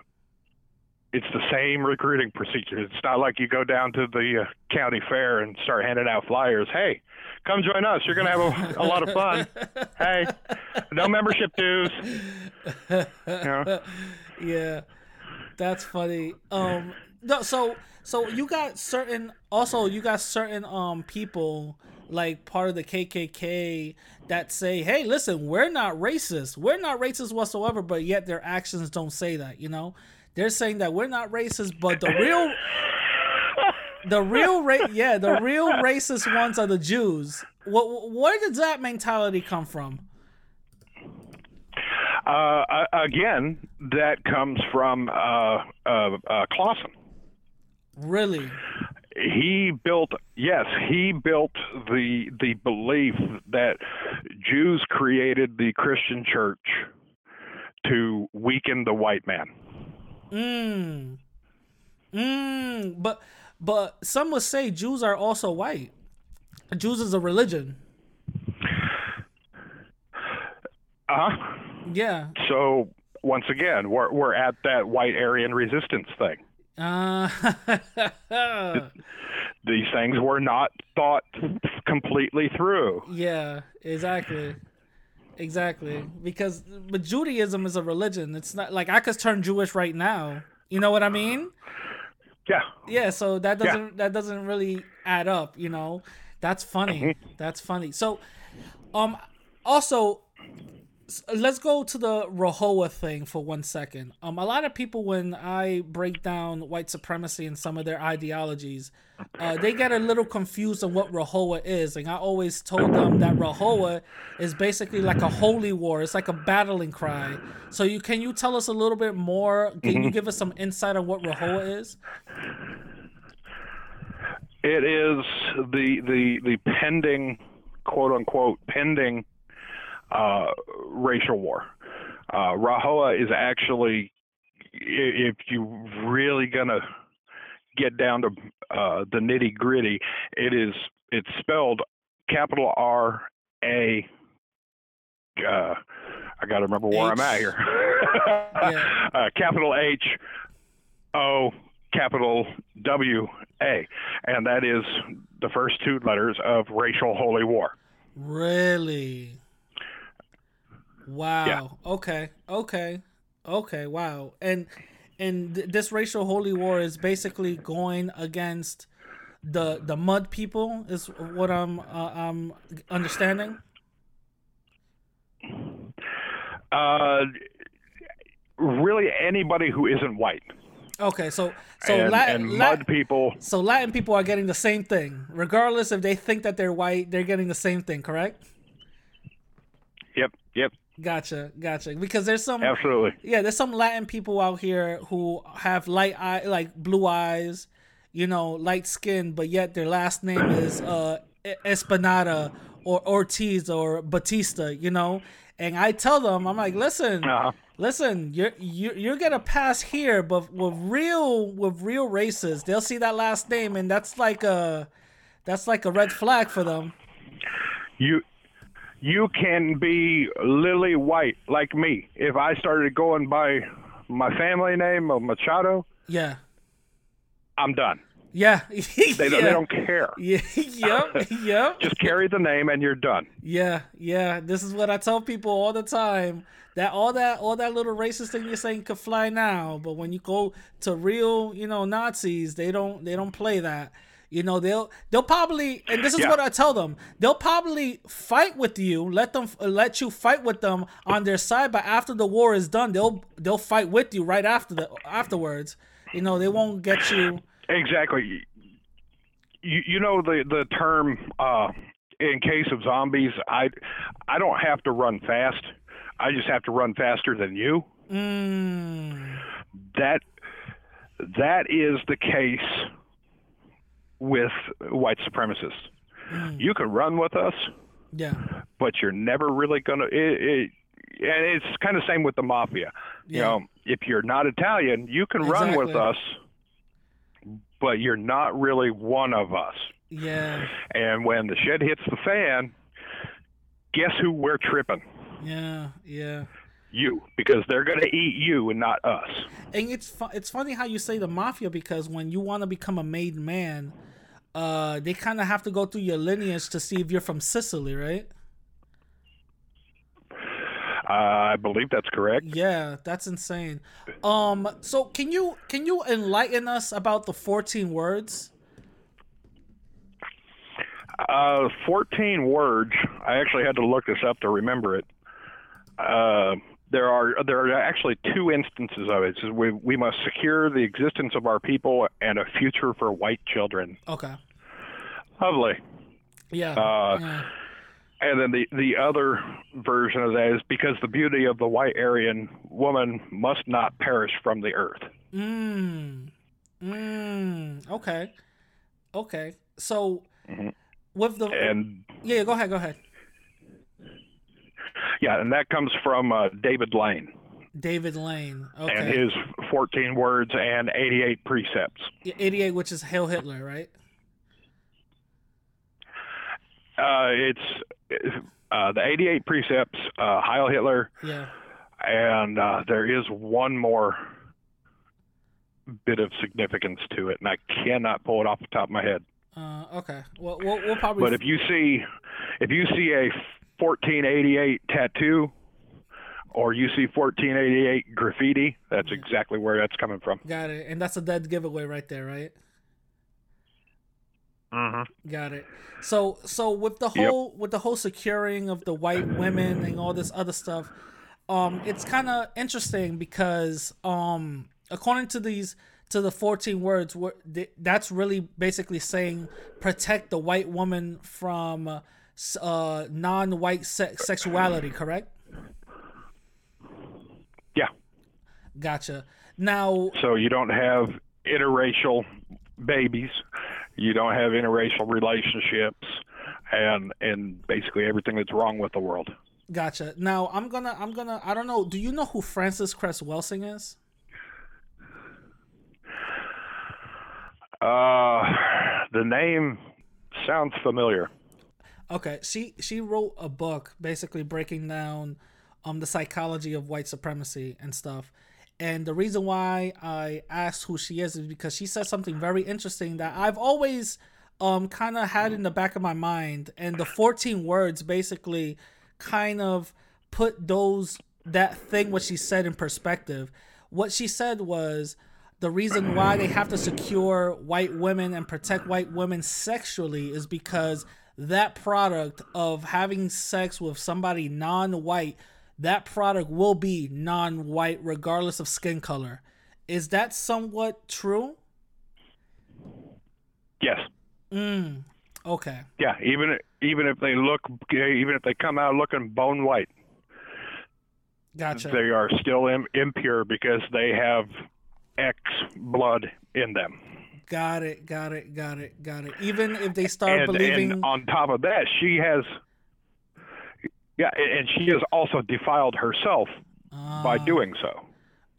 it's the same recruiting procedure. It's not like you go down to the uh, county fair and start handing out flyers. Hey, come join us. You're gonna have a, a lot of fun. Hey, no membership dues. You know? yeah, that's funny. Um, no, so so you got certain also you got certain um people like part of the KKK that say, "Hey, listen, we're not racist. We're not racist whatsoever," but yet their actions don't say that. You know, they're saying that we're not racist, but the real the real ra- yeah the real racist ones are the Jews. What where does that mentality come from? Uh, again, that comes from uh, uh, uh, Klassen. Really? He built, yes, he built the the belief that Jews created the Christian church to weaken the white man. Mm. Mm. But but some would say Jews are also white. Jews is a religion. Uh huh. Yeah. So once again, we're we're at that white Aryan resistance thing. Uh, These things were not thought completely through. yeah, exactly. Exactly. Because but Judaism is a religion. It's not like I could turn Jewish right now. You know what I mean? Yeah. Yeah, so that doesn't that doesn't really add up, you know. That's funny. That's funny. So um also let's go to the Rahowa thing for one second. Um a lot of people when I break down white supremacy and some of their ideologies, uh, they get a little confused on what Rahowa is. And I always told them that Rahowa is basically like a holy war. It's like a battling cry. So you can you tell us a little bit more? Can you give us some insight on what Rahowa is? It is the the the pending quote unquote pending uh, racial war. Uh, Rahowa is actually, if you're really gonna get down to uh, the nitty gritty, it is it's spelled capital R A. Uh, I got to remember where I'm at here. Yeah. uh, capital H O capital W A, and that is the first two letters of racial holy war. Really? Wow. Yeah. Okay. Okay. Okay. Wow. And and th- this racial holy war is basically going against the the mud people is what I'm uh, I'm understanding. Uh, really, anybody who isn't white Okay. So so and, Latin and Lat- mud people. so Latin people are getting the same thing, regardless if they think that they're white. They're getting the same thing, correct? Yep, yep, Gotcha. Gotcha. Because there's some absolutely. Yeah, there's some Latin people out here who have light eye, like blue eyes, you know, light skin, but yet their last name is uh Espinada or Ortiz or Batista, you know. And I tell them, I'm like, listen, Uh-huh. listen, you're you're you're gonna pass here, but with real with real races, they'll see that last name, and that's like a that's like a red flag for them. You you can be lily white like me. If I started going by my family name of Machado, Yeah, I'm done. yeah, They, don't they don't care. Yeah, yep, yep. Just carry the name and you're done. Yeah, yeah. This is what I tell people all the time. That all that all that little racist thing you're saying could fly now, but when you go to real, you know, Nazis, they don't they don't play that. You know, they'll they'll probably, and this is Yeah. what I tell them. They'll probably fight with you, let them let you fight with them on their side. But after the war is done, they'll they'll fight with you right after the afterwards. You know, they won't get you. Exactly. You you know the the term uh, in case of zombies. I I don't have to run fast. I just have to run faster than you. Mm, That that is the case with white supremacists. Mm. You can run with us, yeah, but you're never really gonna. It, it, and it's kind of same with the mafia. You Yeah. know, if you're not Italian, you can run with us, but you're not really one of us. yeah, And when the shit hits the fan, guess who we're tripping? yeah, yeah. You, because they're gonna eat you and not us. And it's fu- it's funny how you say the mafia because when you want to become a made man, uh, they kind of have to go through your lineage to see if you're from Sicily, right? Uh, I believe that's correct. Yeah, that's insane. Um, so can you can you enlighten us about the 14 words? Uh, 14 words. I actually had to look this up to remember it. Uh, there are there are actually two instances of it. Says we we must secure the existence of our people and a future for white children. Okay. Lovely. Yeah. Uh, yeah. And then the the other version of that is because the beauty of the white Aryan woman must not perish from the earth. Mm. Mm. Okay. Okay. So with the And yeah, go ahead, go ahead. Yeah, and that comes from uh, David Lane David Lane. Okay. And his 14 words and 88 precepts. 88, which is Hail Hitler, right? Uh, it's uh, the 88 precepts, uh, Heil Hitler, Yeah. and uh, there is one more bit of significance to it, and I cannot pull it off the top of my head. Uh, okay. Well, we'll, we'll probably. But if you see, if you see a 1488 tattoo, or you see 1488 graffiti, that's exactly where that's coming from. got it, and that's a dead giveaway right there, right? Uh-huh. Got it. So, so with the Yep. whole with the whole securing of the white women and all this other stuff, um, it's kind of interesting because um, according to these to the 14 words, where that's really basically saying protect the white woman from uh, non-white se- sexuality, correct? Yeah. Gotcha. Now, So you don't have interracial babies, you don't have interracial relationships, and and basically everything that's wrong with the world. Gotcha. Now I'm gonna I'm gonna I don't know. Do you know who Frances Cress Welsing is? Uh, the name sounds familiar. Okay, she she wrote a book basically breaking down um the psychology of white supremacy and stuff. And the reason why I asked who she is is because she said something very interesting that I've always um kind of had in the back of my mind and the 14 words basically kind of put those that thing what she said in perspective. What she said was the reason why they have to secure white women and protect white women sexually is because that product of having sex with somebody non-white that product will be non-white regardless of skin color is that somewhat true Yes. mm, okay Yeah. Even even if they look, even if they come out looking bone white, gotcha they are still Im- impure because they have X blood in them. Got it got it got it got it even if they start and, believing and on top of that, she has, yeah, and she has also defiled herself by Ah. doing so.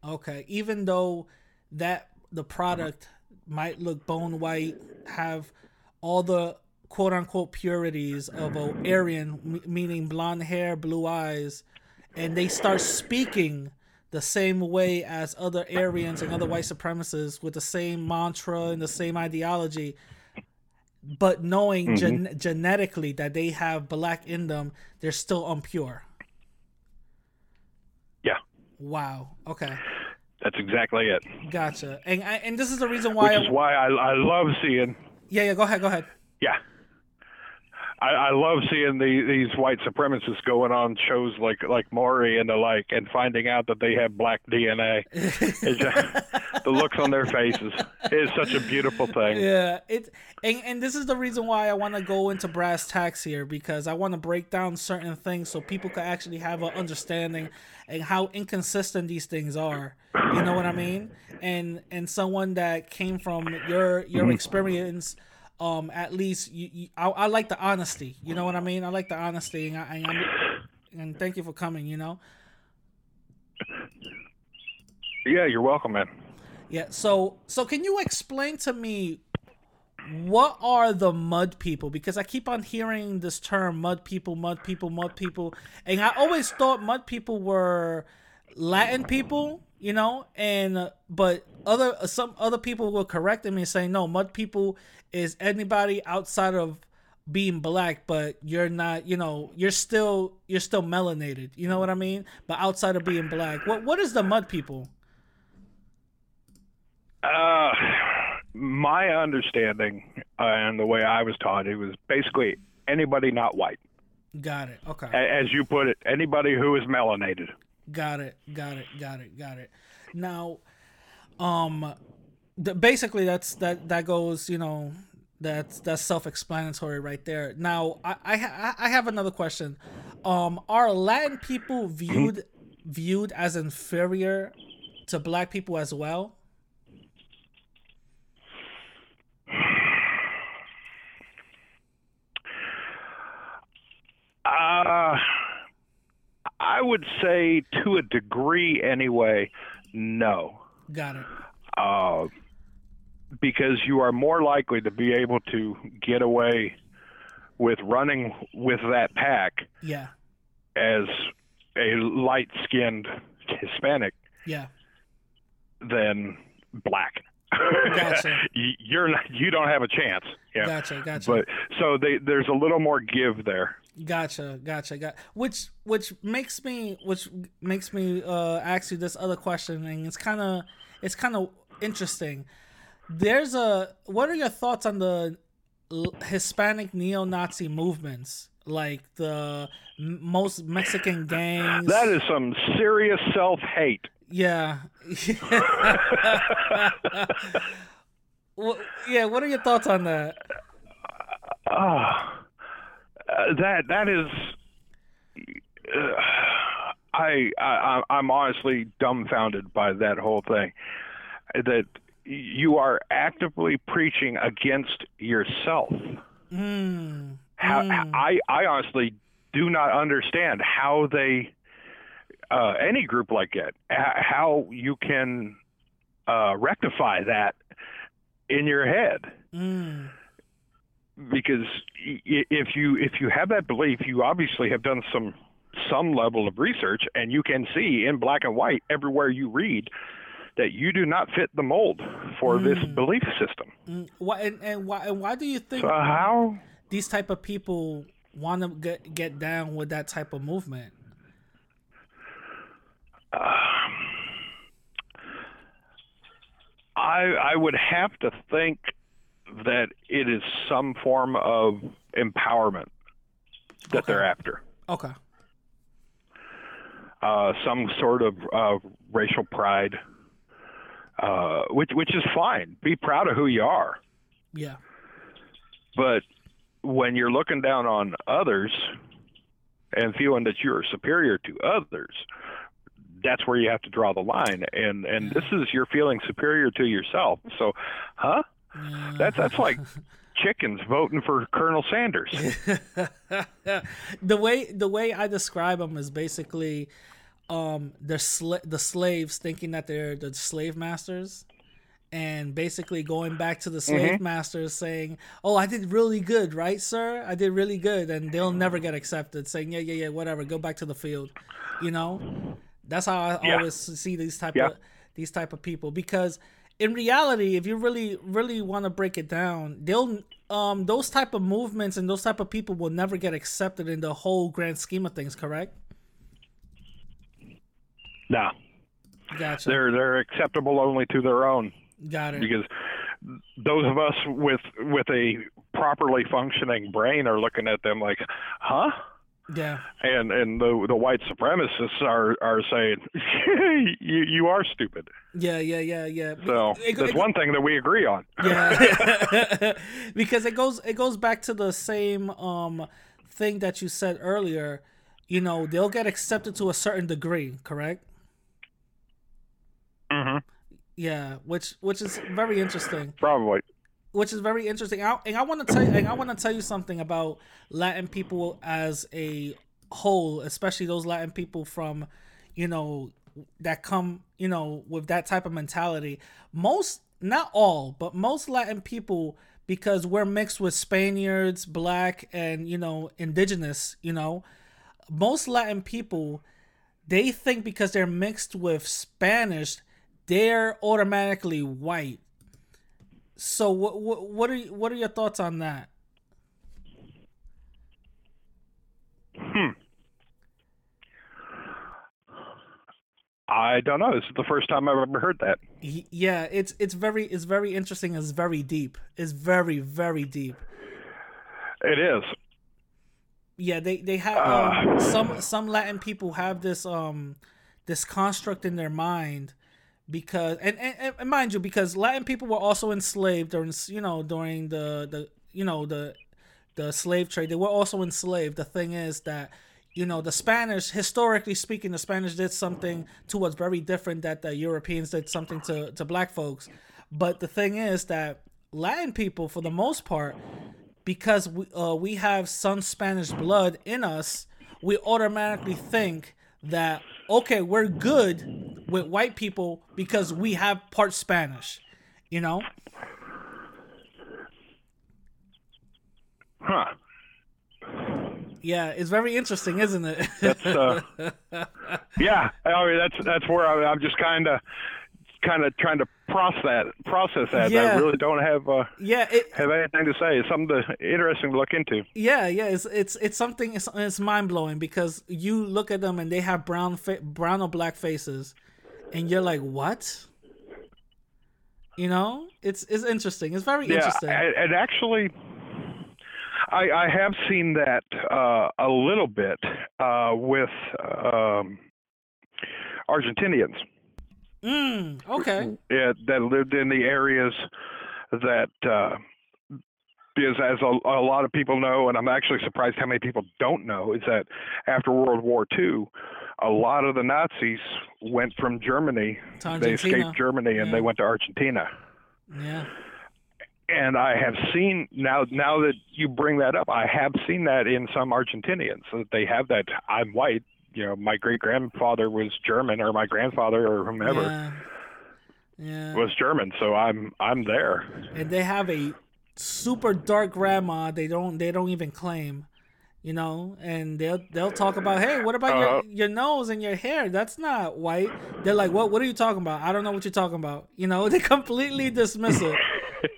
Okay, even though that the product might look bone white, have all the quote unquote purities of a Aryan, m- meaning blonde hair, blue eyes, and they start speaking the same way as other Aryans and other white supremacists with the same mantra and the same ideology, but knowing mm-hmm. gen- genetically that they have black in them, they're still impure. Yeah, Wow. Okay. that's exactly it. Gotcha. And I- and this is the reason why. Which I, is why I, I love seeing Yeah, yeah. Go ahead. Go ahead. Yeah. I, I love seeing the, these white supremacists going on shows like like Maury and the like, and finding out that they have black DNA. Just, the looks on their faces is such a beautiful thing. Yeah, it and, and this is the reason why I want to go into brass tacks here because I want to break down certain things so people can actually have an understanding and how inconsistent these things are. You know what I mean? And and someone that came from your your mm-hmm. experience, um, at least you, you I, I like the honesty. You know what I mean? I like the honesty, and I, and, and thank you for coming. You know. Yeah, you're welcome, man. Yeah. So so can you explain to me what are the mud people? Because I keep on hearing this term mud people, mud people, mud people, and I always thought mud people were Latin people, you know, and but other some other people were correcting me and saying no, mud people is anybody outside of being black but you're not you know you're still you're still melanated you know what i mean but outside of being black what what is the mud people Uh, my understanding uh, and the way I was taught, it was basically anybody not white. got it okay As you put it, anybody who is melanated. Got it. Got it. Got it. Got it. Now, um, the, basically that's that that goes. You know, that's that's self-explanatory right there. Now, I I, I have another question. Um, are Latin people viewed viewed as inferior to Black people as well? Uh, I would say to a degree anyway, no. Got it. Uh, because you are more likely to be able to get away with running with that pack Yeah. as a light skinned Hispanic Yeah. than black. Gotcha. You- You're not, you don't have a chance. Yeah. Gotcha. Gotcha. But so they, there's a little more give there. Gotcha, gotcha, got which which makes me which makes me uh ask you this other question and it's kind of it's kind of interesting. There's a what are your thoughts on the Hispanic neo-Nazi movements like the m- most Mexican gangs? That is some serious self hate. yeah. Wha- yeah, what are your thoughts on that? Ah, uh, that that is. Uh, I, I I'm honestly dumbfounded by that whole thing. That you are actively preaching against yourself. Mm, How, mm, I I honestly do not understand how they uh, any group like it how you can uh, rectify that in your head mm, because if you if you have that belief you obviously have done some some level of research and you can see in black and white everywhere you read that you do not fit the mold for this belief system mm. Why and, and why and why do you think so how these type of people want to get get down with that type of movement? I I would have to think that it is some form of empowerment that they're after. Okay. Uh, some sort of uh, racial pride, uh, which which is fine. Be proud of who you are. Yeah. But when you're looking down on others and feeling that you're superior to others, that's where you have to draw the line. And and this is you're feeling superior to yourself. So, huh? That's that's like chickens voting for Colonel Sanders. the way the way I describe them is basically um they're the slaves thinking that they're the slave masters and basically going back to the slave masters saying oh i did really good right sir i did really good and they'll never get accepted saying yeah yeah yeah whatever go back to the field you know that's how i Yeah. always see these type Yeah. of these type of people because in reality if you really really want to break it down they'll um those type of movements and those type of people will never get accepted in the whole grand scheme of things correct? No, gotcha. They're they're acceptable only to their own. Got it. Because those of us with with a properly functioning brain are looking at them like, huh? Yeah. And and the the white supremacists are are saying, you you are stupid. Yeah, yeah, yeah, yeah. So It- that's it- one thing that we agree on. Yeah. because it goes it goes back to the same um thing that you said earlier. You know, they'll get accepted to a certain degree, correct? hmm Yeah, which which is very interesting. Probably. Which is very interesting. I, and I want to tell you, and I want to tell you something about Latin people as a whole, especially those Latin people from, you know, that come, you know, with that type of mentality. Most, not all, but most Latin people, because we're mixed with Spaniards, black, and you know, indigenous. You know, most Latin people, they think because they're mixed with Spanish, they're automatically white. So what what what are what are your thoughts on that? I don't know. This is the first time I've ever heard that. Yeah, it's it's very it's very interesting. It's very deep. It's very very deep. It is. Yeah, they they have um, some some Latin people have this um this construct in their mind because and, and and mind you because Latin people were also enslaved during you know during the the you know the the slave trade. They were also enslaved. The thing is that you know the Spanish historically speaking the Spanish did something to us very different that the Europeans did something to to black folks. But the thing is that Latin people for the most part because we uh, we have some Spanish blood in us, we automatically think that okay, we're good with white people because we have part Spanish, you know? Huh. Yeah, it's very interesting, isn't it? That's uh, yeah. I mean, that's that's where I, I'm just kind of kind of trying to process that process that. Yeah. I really don't have uh, yeah, it have anything to say. It's something to, interesting to look into. yeah, yeah, it's it's it's something it's, it's mind blowing because you look at them and they have brown fa- brown or black faces, and you're like, what? You know, it's it's interesting. It's very Yeah, interesting. and, and actually, I, I have seen that uh, a little bit uh, with um, Argentinians. Mm, okay. yeah, that lived in the areas that uh, because as a, a lot of people know, and I'm actually surprised how many people don't know, is that after World War II, a lot of the Nazis went from Germany. They escaped Germany and Yeah. they went to Argentina. Yeah. And I have seen now. Now that you bring that up, I have seen that in some Argentinians. That they have that. I'm white. You know, my great grandfather was German, or my grandfather, or whomever Yeah. Yeah. was German. So I'm I'm there. and they have a super dark grandma they don't they don't even claim you know and they'll they'll talk about hey what about Uh-huh. your your nose and your hair that's not white they're like what what are you talking about i don't know what you're talking about you know they completely dismiss it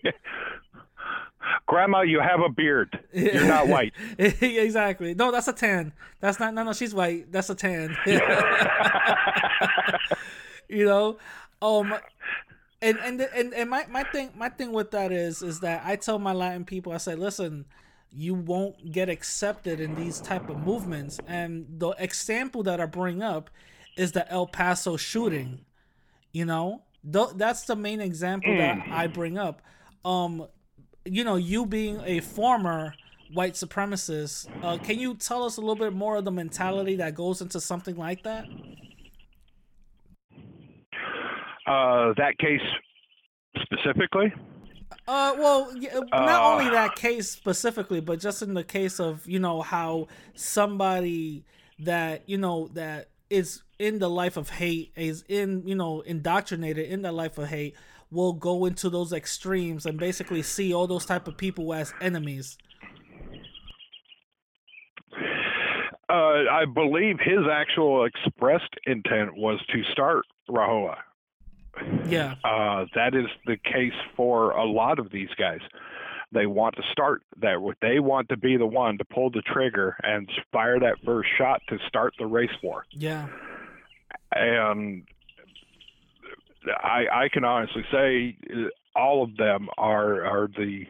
Grandma, you have a beard. You're not white. exactly. No that's a tan. That's not no no she's white. That's a tan. You know? Um and and and, and my, my thing my thing with that is is that i tell my latin people i say listen you won't get accepted in these type of movements. And the example that i bring up is the el paso shooting you know? Th- that's the main example that i bring up. Um you know you being a former white supremacist uh, can you tell us a little bit more of the mentality that goes into something like that Uh, that case specifically. Uh, well, not Uh, only that case specifically, but just in the case of you know how somebody that you know that is in the life of hate is in you know indoctrinated in the life of hate will go into those extremes and basically see all those type of people as enemies. Uh, I believe his actual expressed intent was to start Rahowa. Yeah, Uh, that is the case for a lot of these guys. They want to start that. They want to be the one to pull the trigger and fire that first shot to start the race war. yeah, and I, I can honestly say uh, all of them are are the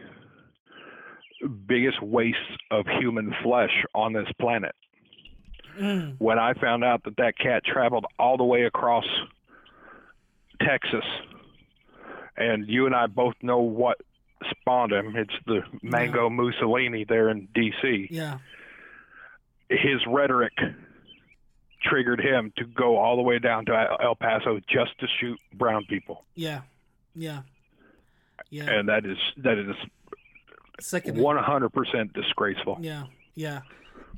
biggest wastes of human flesh on this planet. Mm. When I found out that that cat traveled all the way across Texas, and you and I both know what spawned him. It's the Mango Mussolini there in D.C. Yeah. His rhetoric triggered him to go all the way down to El Paso just to shoot brown people, Yeah. Yeah. Yeah. and that is that is Second. one hundred percent disgraceful. Yeah, yeah.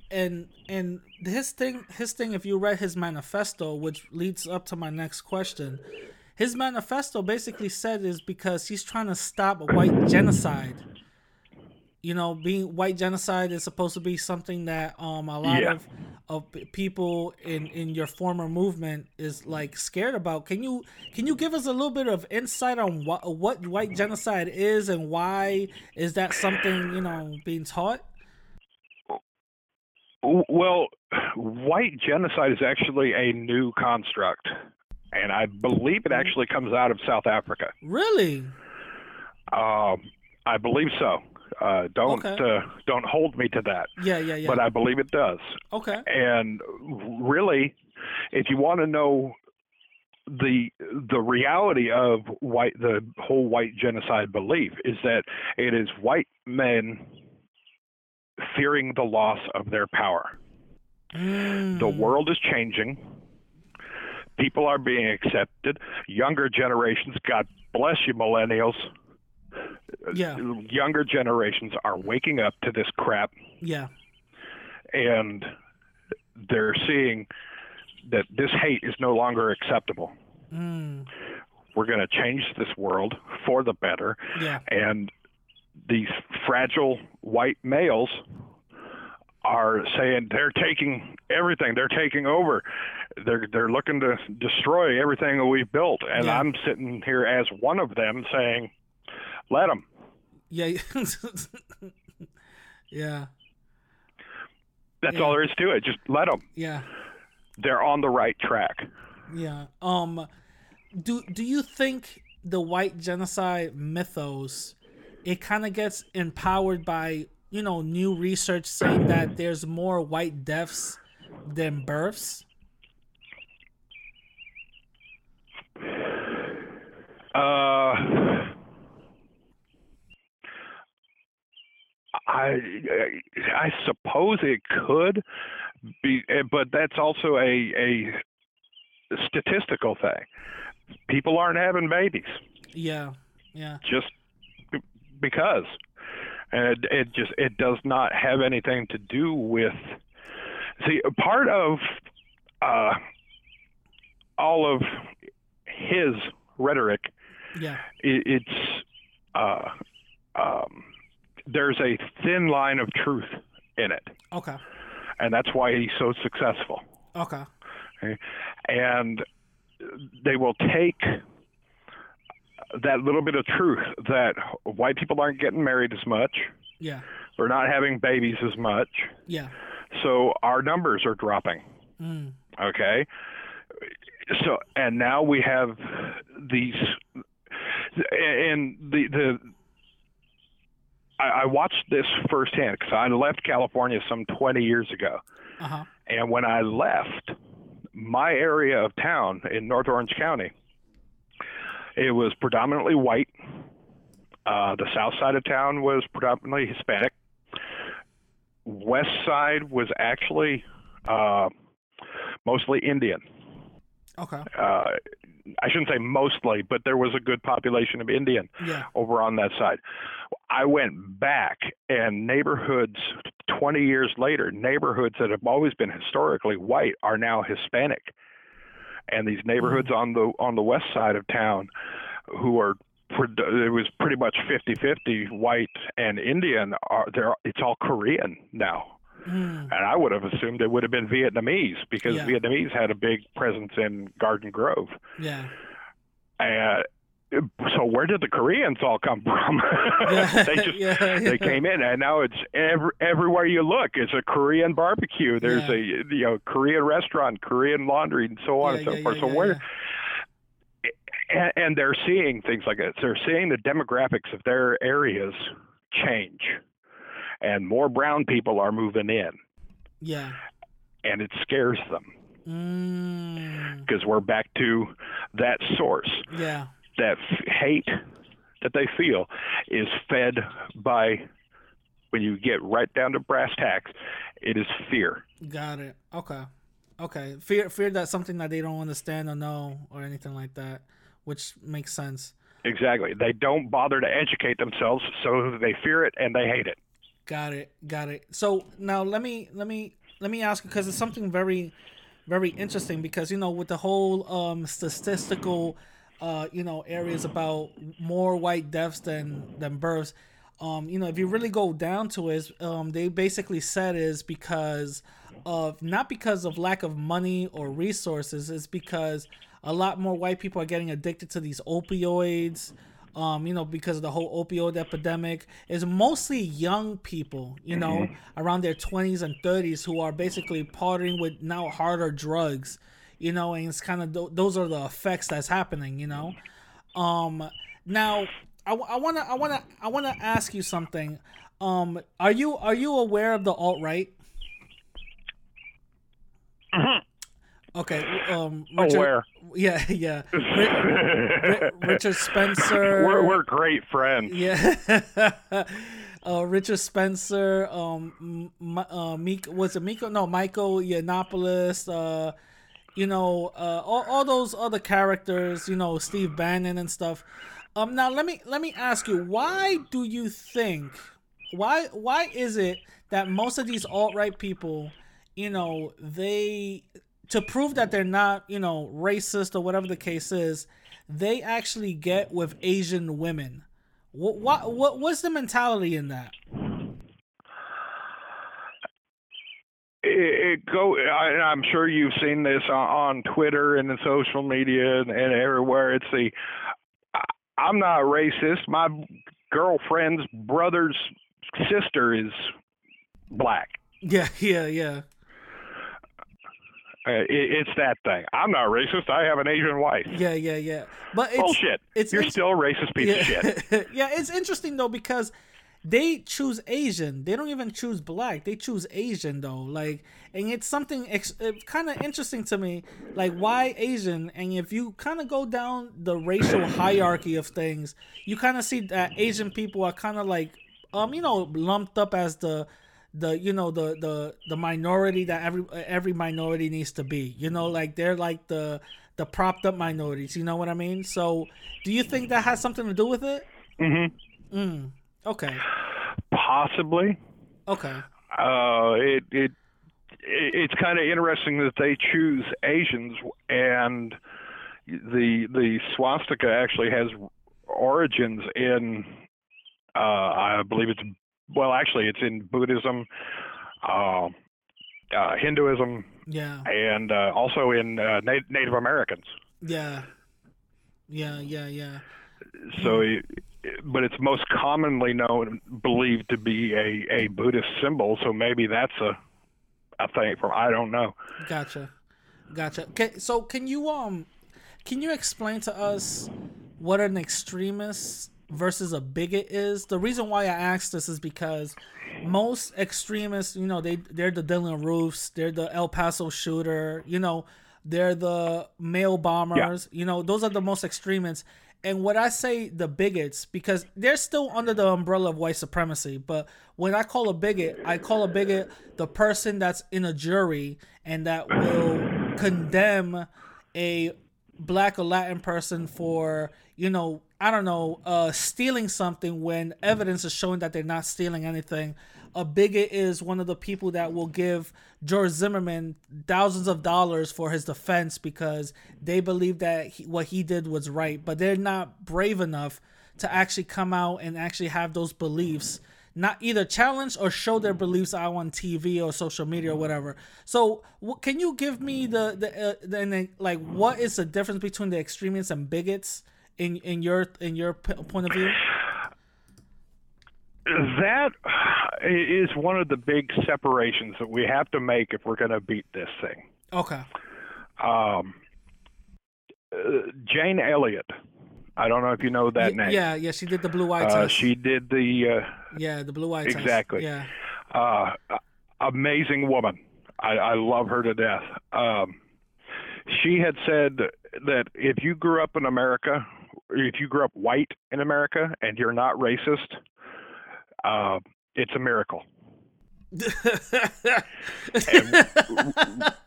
And and his thing his thing if you read his manifesto, which leads up to my next question, his manifesto basically said is because he's trying to stop a white genocide. You know, being white genocide is supposed to be something that um a lot Yeah. of of people in in your former movement is like scared about. Can you can you give us a little bit of insight on what what white genocide is and why is that something, you know, being taught? Well, white genocide is actually a new construct, and I believe it actually comes out of South Africa. Really? Um, I believe so. Uh, don't Okay. uh, don't hold me to that, Yeah, yeah, yeah. but I believe it does. okay. And really, if you want to know the the reality of white the whole white genocide belief is that it is white men fearing the loss of their power. The Mm. world is changing. People are being accepted. Younger generations, God bless you, millennials. Yeah. Younger generations are waking up to this crap Yeah. and they're seeing that this hate is no longer acceptable. Mm. We're going to change this world for the better. Yeah. And these fragile white males are saying they're taking everything. They're taking over. They're they're looking to destroy everything that we've built. And Yeah. I'm sitting here as one of them saying, "Let them." Yeah. yeah. That's Yeah. all there is to it. Just let them. Yeah. They're on the right track. Yeah. Um do do you think the white genocide mythos it kind of gets empowered by, you know, new research saying that there's more white deaths than births? Uh, I I suppose it could be, eh, but that's also a a statistical thing. People aren't having babies Yeah. Yeah. just because, and it, it just it does not have anything to do with. See, part of uh, all of his rhetoric Yeah. it, it's uh, um, there's a thin line of truth in it, Okay. and that's why he's so successful. Okay. And they will take that little bit of truth that white people aren't getting married as much, Yeah. we're not having babies as much, Yeah. so our numbers are dropping. Mm. okay so and now we have these and the the I, I watched this firsthand because I left California some 20 years ago, Uh-huh. and when I left my area of town in North Orange County, it was predominantly white. Uh, the south side of town was predominantly Hispanic. West side was actually uh, mostly Indian. Okay. Uh, I shouldn't say mostly, but there was a good population of Indian Yeah. over on that side. I went back, and neighborhoods 20 years later, neighborhoods that have always been historically white are now Hispanic. And these neighborhoods on the on the west side of town, who are it was pretty much 50-50 white and Indian, are they're it's all Korean now. Mm. And I would have assumed it would have been Vietnamese because Yeah. Vietnamese had a big presence in Garden Grove. Yeah. And so where did the Koreans all come from? Yeah. they just yeah. they came in, and now it's every, everywhere you look. It's a Korean barbecue. There's a you know Korean restaurant, Korean laundry, and so on and so forth. so where and, and they're seeing things like this. They're seeing the demographics of their areas change, and more brown people are moving in, Yeah. and it scares them Mm, because we're back to that source. yeah. That f- hate that they feel is fed by, when you get right down to brass tacks, it is fear. Got it. Okay. Okay. Fear fear that something that they don't understand or know or anything like that, which makes sense. Exactly. They don't bother to educate themselves, so they fear it and they hate it. Got it. Got it. So now let me let me let me ask because it's something very very interesting because you know with the whole um statistical uh you know areas about more white deaths than than births um you know if you really go down to it um they basically said is because of not because of lack of money or resources it's because a lot more white people are getting addicted to these opioids um, you know, because of the whole opioid epidemic, is mostly young people, you know, around their 20s and 30s who are basically partying with now harder drugs, you know, and it's kind of th- those are the effects that's happening, you know. Um, now, I wanna, I wanna, I wanna ask you something. Um, are you are you aware of the alt right? Okay. Um, Richard, Aware. Yeah, yeah. Ri- Richard Spencer. We're, we're great friends. Yeah. uh, Richard Spencer, um, uh, Meek, was it Miko? No, Michael Yiannopoulos, uh, you know, uh, all, all those other characters, you know, Steve Bannon and stuff. Um, now let me let me ask you, why do you think, why why is it that most of these alt right people, you know, they to prove that they're not, you know, racist or whatever the case is, they actually get with Asian women. What what what what's the mentality in that? it, it go I, i'm sure you've seen this on, on twitter and in social media and, and everywhere it's the I, i'm not racist my girlfriend's brother's sister is black Yeah, yeah, yeah. Uh, it, it's that thing i'm not racist i have an asian wife Yeah, yeah, yeah. But it's bullshit It's you're it's- still a racist piece of shit yeah. yeah, it's interesting though because they choose Asian. They don't even choose black. They choose Asian though. Like, and it's something ex- kind of interesting to me. Like, why Asian? And if you kind of go down the racial hierarchy of things, you kind of see that Asian people are kind of like, um, you know, lumped up as the the you know the the the minority that every every minority needs to be you know like they're like the the propped up minorities you know what i mean? So do you think that has something to do with it? Mm-hmm. mm, okay. Possibly. Okay. Uh, it it it- it's kind of interesting that they choose Asians, and the the swastika actually has origins in, uh, I believe it's well, actually it's in Buddhism, uh, uh, Hinduism, yeah and uh, also in uh, Na- Native Americans. yeah yeah yeah yeah So, it, but it's most commonly known, believed to be a, a Buddhist symbol. So maybe that's a a thing from I don't know. gotcha gotcha okay so can you um can you explain to us what an extremist versus a bigot is. The reason why i asked this is because most extremists you know they they're the Dylann Roofs they're the el paso shooter you know they're the mail bombers you know those are the most extremists. And what i say the bigots because they're still under the umbrella of white supremacy but when i call a bigot i call a bigot the person that's in a jury and that will condemn a black or Latin person for, you know, I don't know, uh, stealing something when evidence is showing that they're not stealing anything. A bigot is one of the people that will give George Zimmerman thousands of dollars for his defense because they believe that he, what he did was right, but they're not brave enough to actually come out and actually have those beliefs not either challenge or show their beliefs out on TV or social media or whatever. So, can you give me the the, uh, the then, like what is the difference between the extremists and bigots in in your in your point of view? That is one of the big separations that we have to make if we're going to beat this thing. Okay. Um, uh, Jane Elliott. I don't know if you know that Y- name. Yeah, yeah, she did the blue eye Uh, test. she did the yeah, the blue eye test. Exactly. Yeah. uh, uh, amazing woman. I, I love her to death. Um, she had said that if you grew up in America, if you grew up white in America and you're not racist, uh, it's a miracle.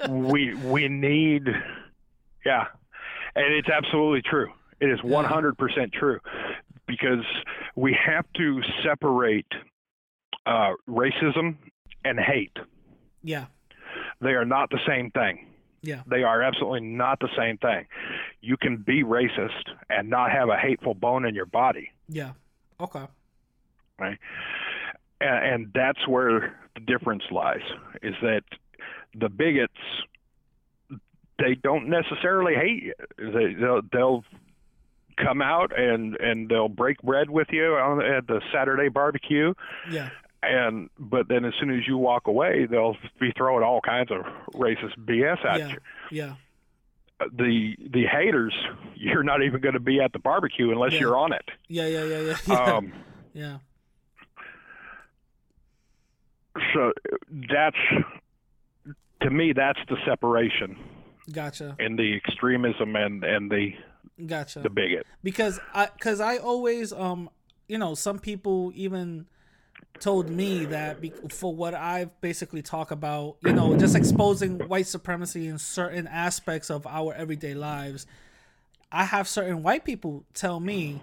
we we need yeah. And it's absolutely true. It is 100% true because we have to separate uh, racism and hate. Yeah. they are not the same thing Yeah. they are absolutely not the same thing you can be racist and not have a hateful bone in your body Yeah. Okay. right? And, and that's where the difference lies. Is that the bigots they don't necessarily hate you. They, they'll, they'll come out and and they'll break bread with you on, at the Saturday barbecue. Yeah. And but then as soon as you walk away, they'll be throwing all kinds of racist BS at Yeah. you. Yeah. The the haters, you're not even going to be at the barbecue unless Yeah. you're on it. Yeah. Yeah. Yeah. Yeah. Yeah. Um, yeah. so that's to me that's the separation Gotcha. And the extremism and and the Gotcha. the bigot because I because I always um you know some people even told me that be, for what I've basically talked about you know just exposing white supremacy in certain aspects of our everyday lives I have certain white people tell me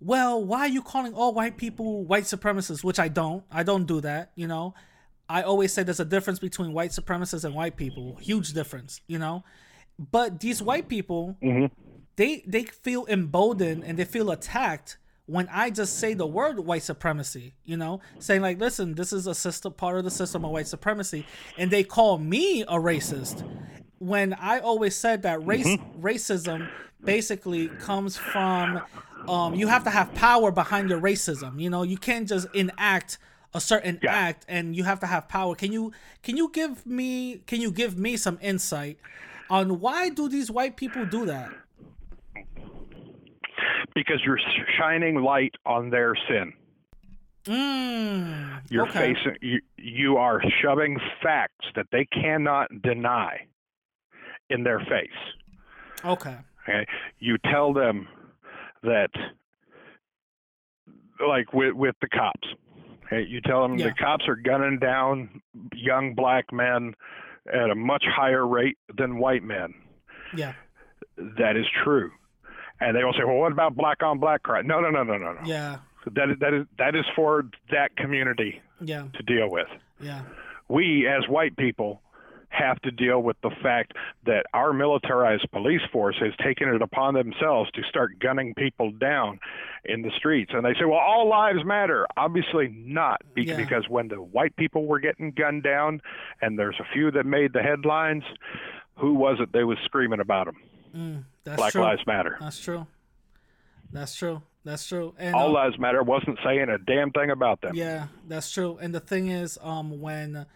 well why are you calling all white people white supremacists? Which I don't. I don't do that you know. I always say there's a difference between white supremacists and white people. Huge difference you know. But these white people mm-hmm. they they feel emboldened and they feel attacked when I just say the word white supremacy, you know, saying like, listen, this is a system part of the system of white supremacy, and they call me a racist. When I always said that race racism basically comes from um, you have to have power behind your racism. You know, you can't just enact a certain Yeah. act and you have to have power. Can you can you give me can you give me some insight on why do these white people do that? Because you're shining light on their sin Mm, you're okay. facing you, you are shoving facts that they cannot deny in their face Okay. okay you tell them that like with with the cops okay you tell them Yeah. the cops are gunning down young black men at a much higher rate than white men Yeah. that is true. And they will say, "Well, what about black on black crime?" No, no, no, no, no, no. Yeah. That is that is that is for that community Yeah. to deal with. Yeah. We, as white people, have to deal with the fact that our militarized police force has taken it upon themselves to start gunning people down in the streets. And they say, "Well, all lives matter." Obviously not, Yeah. because when the white people were getting gunned down, and there's a few that made the headlines, who was it that was screaming about them? That's Black true. Lives Matter. That's true. That's true. That's true. And All uh, Lives Matter wasn't saying a damn thing about them. yeah, that's true. And the thing is, um, when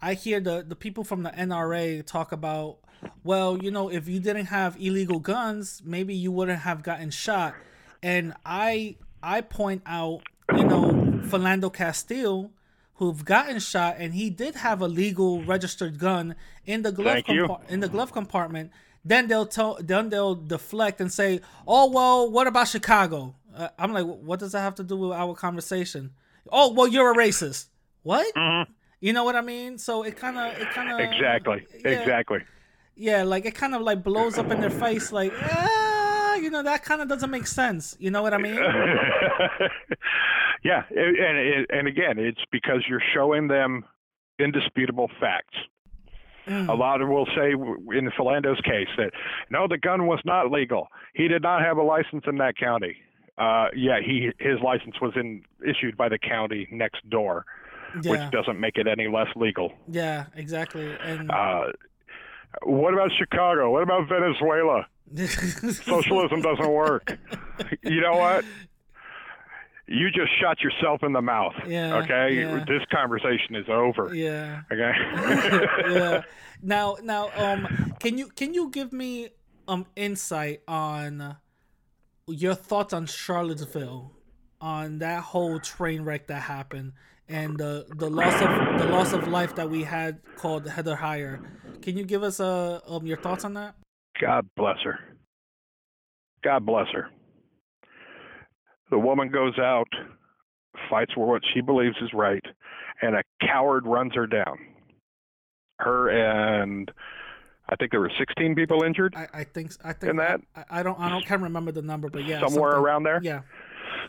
I hear the the people from the NRA talk about, well, you know, if you didn't have illegal guns, maybe you wouldn't have gotten shot. And I I point out, you know, Philando Castile, who've gotten shot, and he did have a legal registered gun in the glove compar- in the glove compartment. Then they'll tell, then they'll deflect and say, "Oh well, what about Chicago?" Uh, I'm like, "What does that have to do with our conversation?" Oh well, you're a racist. What? You know what I mean? So it kind of, it kind of Exactly. yeah. Exactly. yeah, like it kind of like blows up in their face, like, ah, you know, that kind of doesn't make sense. You know what I mean? yeah, and and again, it's because you're showing them indisputable facts. Mm. A lot of will say in Philando's case that no, the gun was not legal. He did not have a license in that county. Uh, yeah, he his license was in issued by the county next door, Yeah, which doesn't make it any less legal. yeah, exactly. And Uh, what about Chicago? What about Venezuela? Socialism doesn't work. You know what? You just shot yourself in the mouth. Yeah, Okay. yeah. This conversation is over. yeah. Okay. yeah. Now, now, um, can you can you give me um insight on your thoughts on Charlottesville, on that whole train wreck that happened, and the the loss of the loss of life that we had called Heather Heyer. Can you give us uh um your thoughts on that? God bless her. God bless her. The woman goes out, fights for what she believes is right, and a coward runs her down. Her and I think there were 16 people injured, I, I think I think In that? I, I don't I don't can't remember the number, but yeah, somewhere something- around there. Yeah,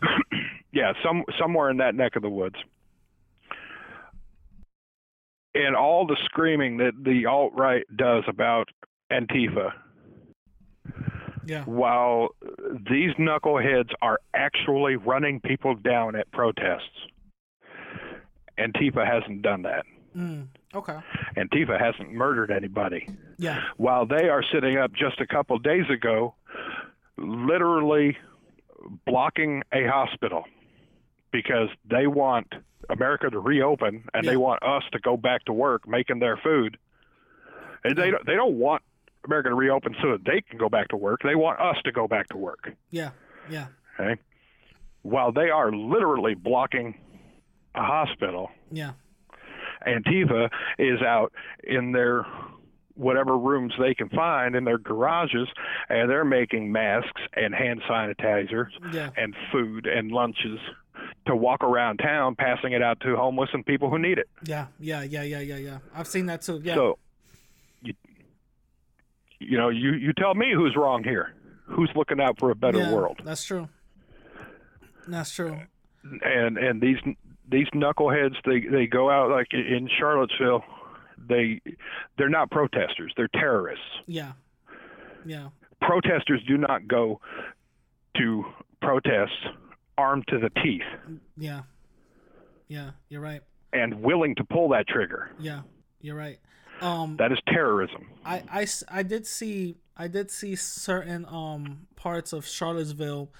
yeah, some somewhere in that neck of the woods. And all the screaming that the alt right does about Antifa, yeah, while these knuckleheads are actually running people down at protests. Antifa hasn't done that. mm, okay, Antifa hasn't murdered anybody. yeah, While they are sitting up just a couple days ago, literally blocking a hospital because they want America to reopen and Yeah. they want us to go back to work making their food. And they don't, they don't want America to reopen so that they can go back to work. They want us to go back to work. yeah, yeah, Okay. While they are literally blocking a hospital, yeah, Antifa is out in their whatever rooms they can find in their garages and they're making masks and hand sanitizer yeah, and food and lunches to walk around town passing it out to homeless and people who need it. yeah, yeah, yeah, yeah, yeah, yeah. I've seen that too. Yeah, So you know, you you tell me who's wrong here. Who's looking out for a better yeah, world? That's true. That's true. and and these these knuckleheads they they go out like in Charlottesville they they're not protesters they're terrorists Yeah, yeah, protesters do not go to protests armed to the teeth yeah, yeah. You're right. and willing to pull that trigger Yeah, you're right. Um, that is terrorism I, I, I did see I did see certain um parts of Charlottesville,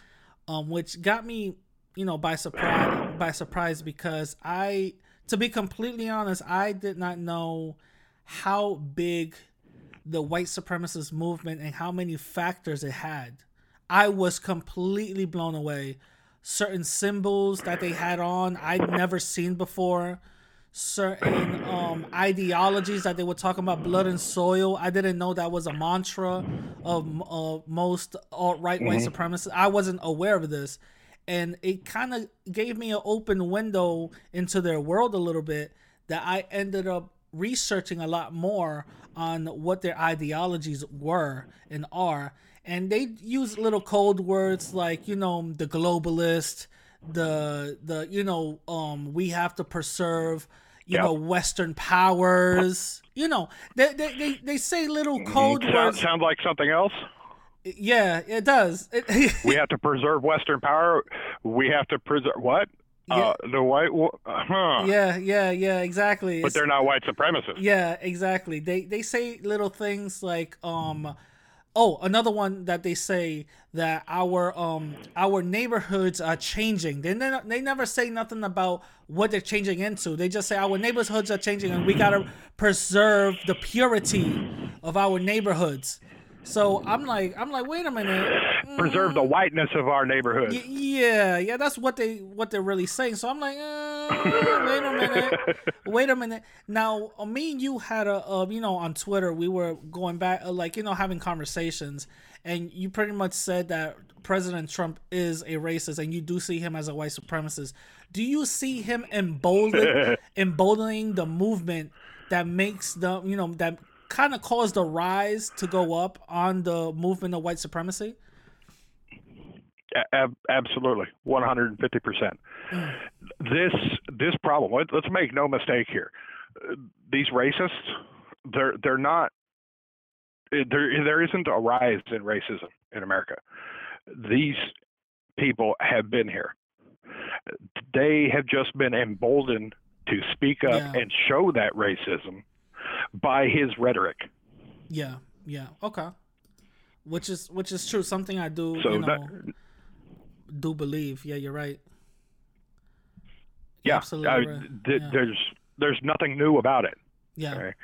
um, which got me, you know, by surprise by surprise because I, to be completely honest, I did not know how big the white supremacist movement and how many factors it had. I was completely blown away. Certain symbols that they had on I'd never seen before certain um, ideologies that they were talking about blood and soil. I didn't know that was a mantra of uh, most alt right white supremacists. I wasn't aware of this. And it kind of gave me an open window into their world a little bit that I ended up researching a lot more on what their ideologies were and are. And they use little code words like, you know, the globalist, the the you know um we have to preserve you Yeah. know western powers. You know they they they, they say little code sound, words. sound like something else? Yeah it does. It- we have to preserve western power? We have to preserve what? Uh, the white huh. yeah yeah yeah exactly. But It's- they're not white supremacists. Yeah, exactly. They they say little things like um oh, another one that they say that our um our neighborhoods are changing. They never they never say nothing about what they're changing into. They just say our neighborhoods are changing and we got to preserve the purity of our neighborhoods. So I'm like I'm like wait a minute. preserve the whiteness of our neighborhood Y- yeah, yeah, that's what they what they're really saying. So I'm like, uh, wait a minute, wait a minute. Now, uh, me and you had a, uh, you know, on Twitter, we were going back, uh, like you know, having conversations, and you pretty much said that President Trump is a racist, and you do see him as a white supremacist. Do you see him embolden, emboldening the movement that makes the, you know, that kind of caused the rise to go up on the movement of white supremacy? A- ab- absolutely, one hundred and fifty percent. This this problem. Let, let's make no mistake here. These racists, they're they're not. eh, There there isn't a rise in racism in America. These people have been here. They have just been emboldened to speak up Yeah. and show that racism by his rhetoric. Yeah, yeah, okay. Which is which is true. Something I do, So you know, that- do believe. Yeah, you're right. You're Yeah, absolutely I- right. th- yeah. there's there's nothing new about it. yeah, okay.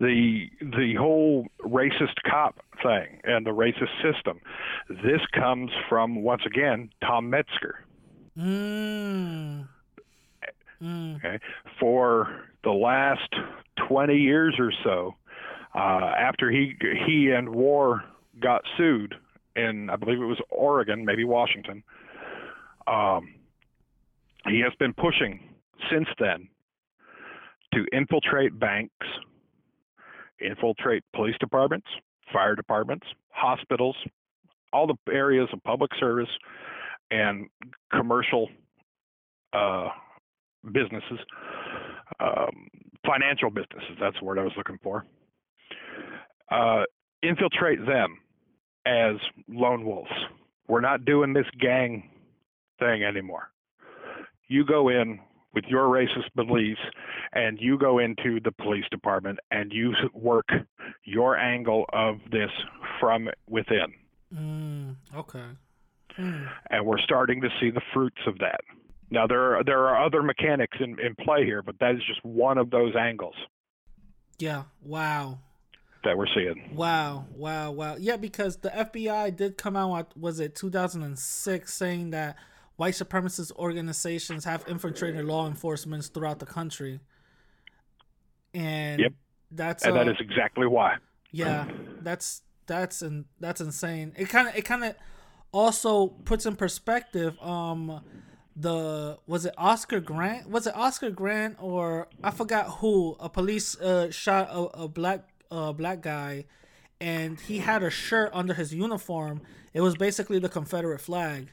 the the whole racist cop thing and the racist system. This comes from once again Tom Metzger. Mm. Mm. Okay, for the last 20 years or so, uh, after he he and War got sued in I believe it was Oregon, maybe Washington. Um, he has been pushing since then to infiltrate banks, infiltrate police departments, fire departments, hospitals, all the areas of public service and commercial uh, businesses, um, financial businesses. That's the word I was looking for. Uh, infiltrate them as lone wolves. We're not doing this gang thing anymore. You go in with your racist beliefs and you go into the police department and you work your angle of this from within. Mm. Okay. Mm. And we're starting to see the fruits of that. Now there are, there are other mechanics in, in play here, but that is just one of those angles Yeah. Wow. that we're seeing. Wow, wow, wow. Yeah, because the FBI did come out, was it 2006, saying that white supremacist organizations have infiltrated law enforcement throughout the country. And Yep. that's And that uh, is exactly why. yeah, that's that's and that's insane. It kind of it kind of also puts in perspective um the was it Oscar Grant? Was it Oscar Grant or I forgot who? A police uh shot a, a black uh black guy and he had a shirt under his uniform. It was basically the Confederate flag.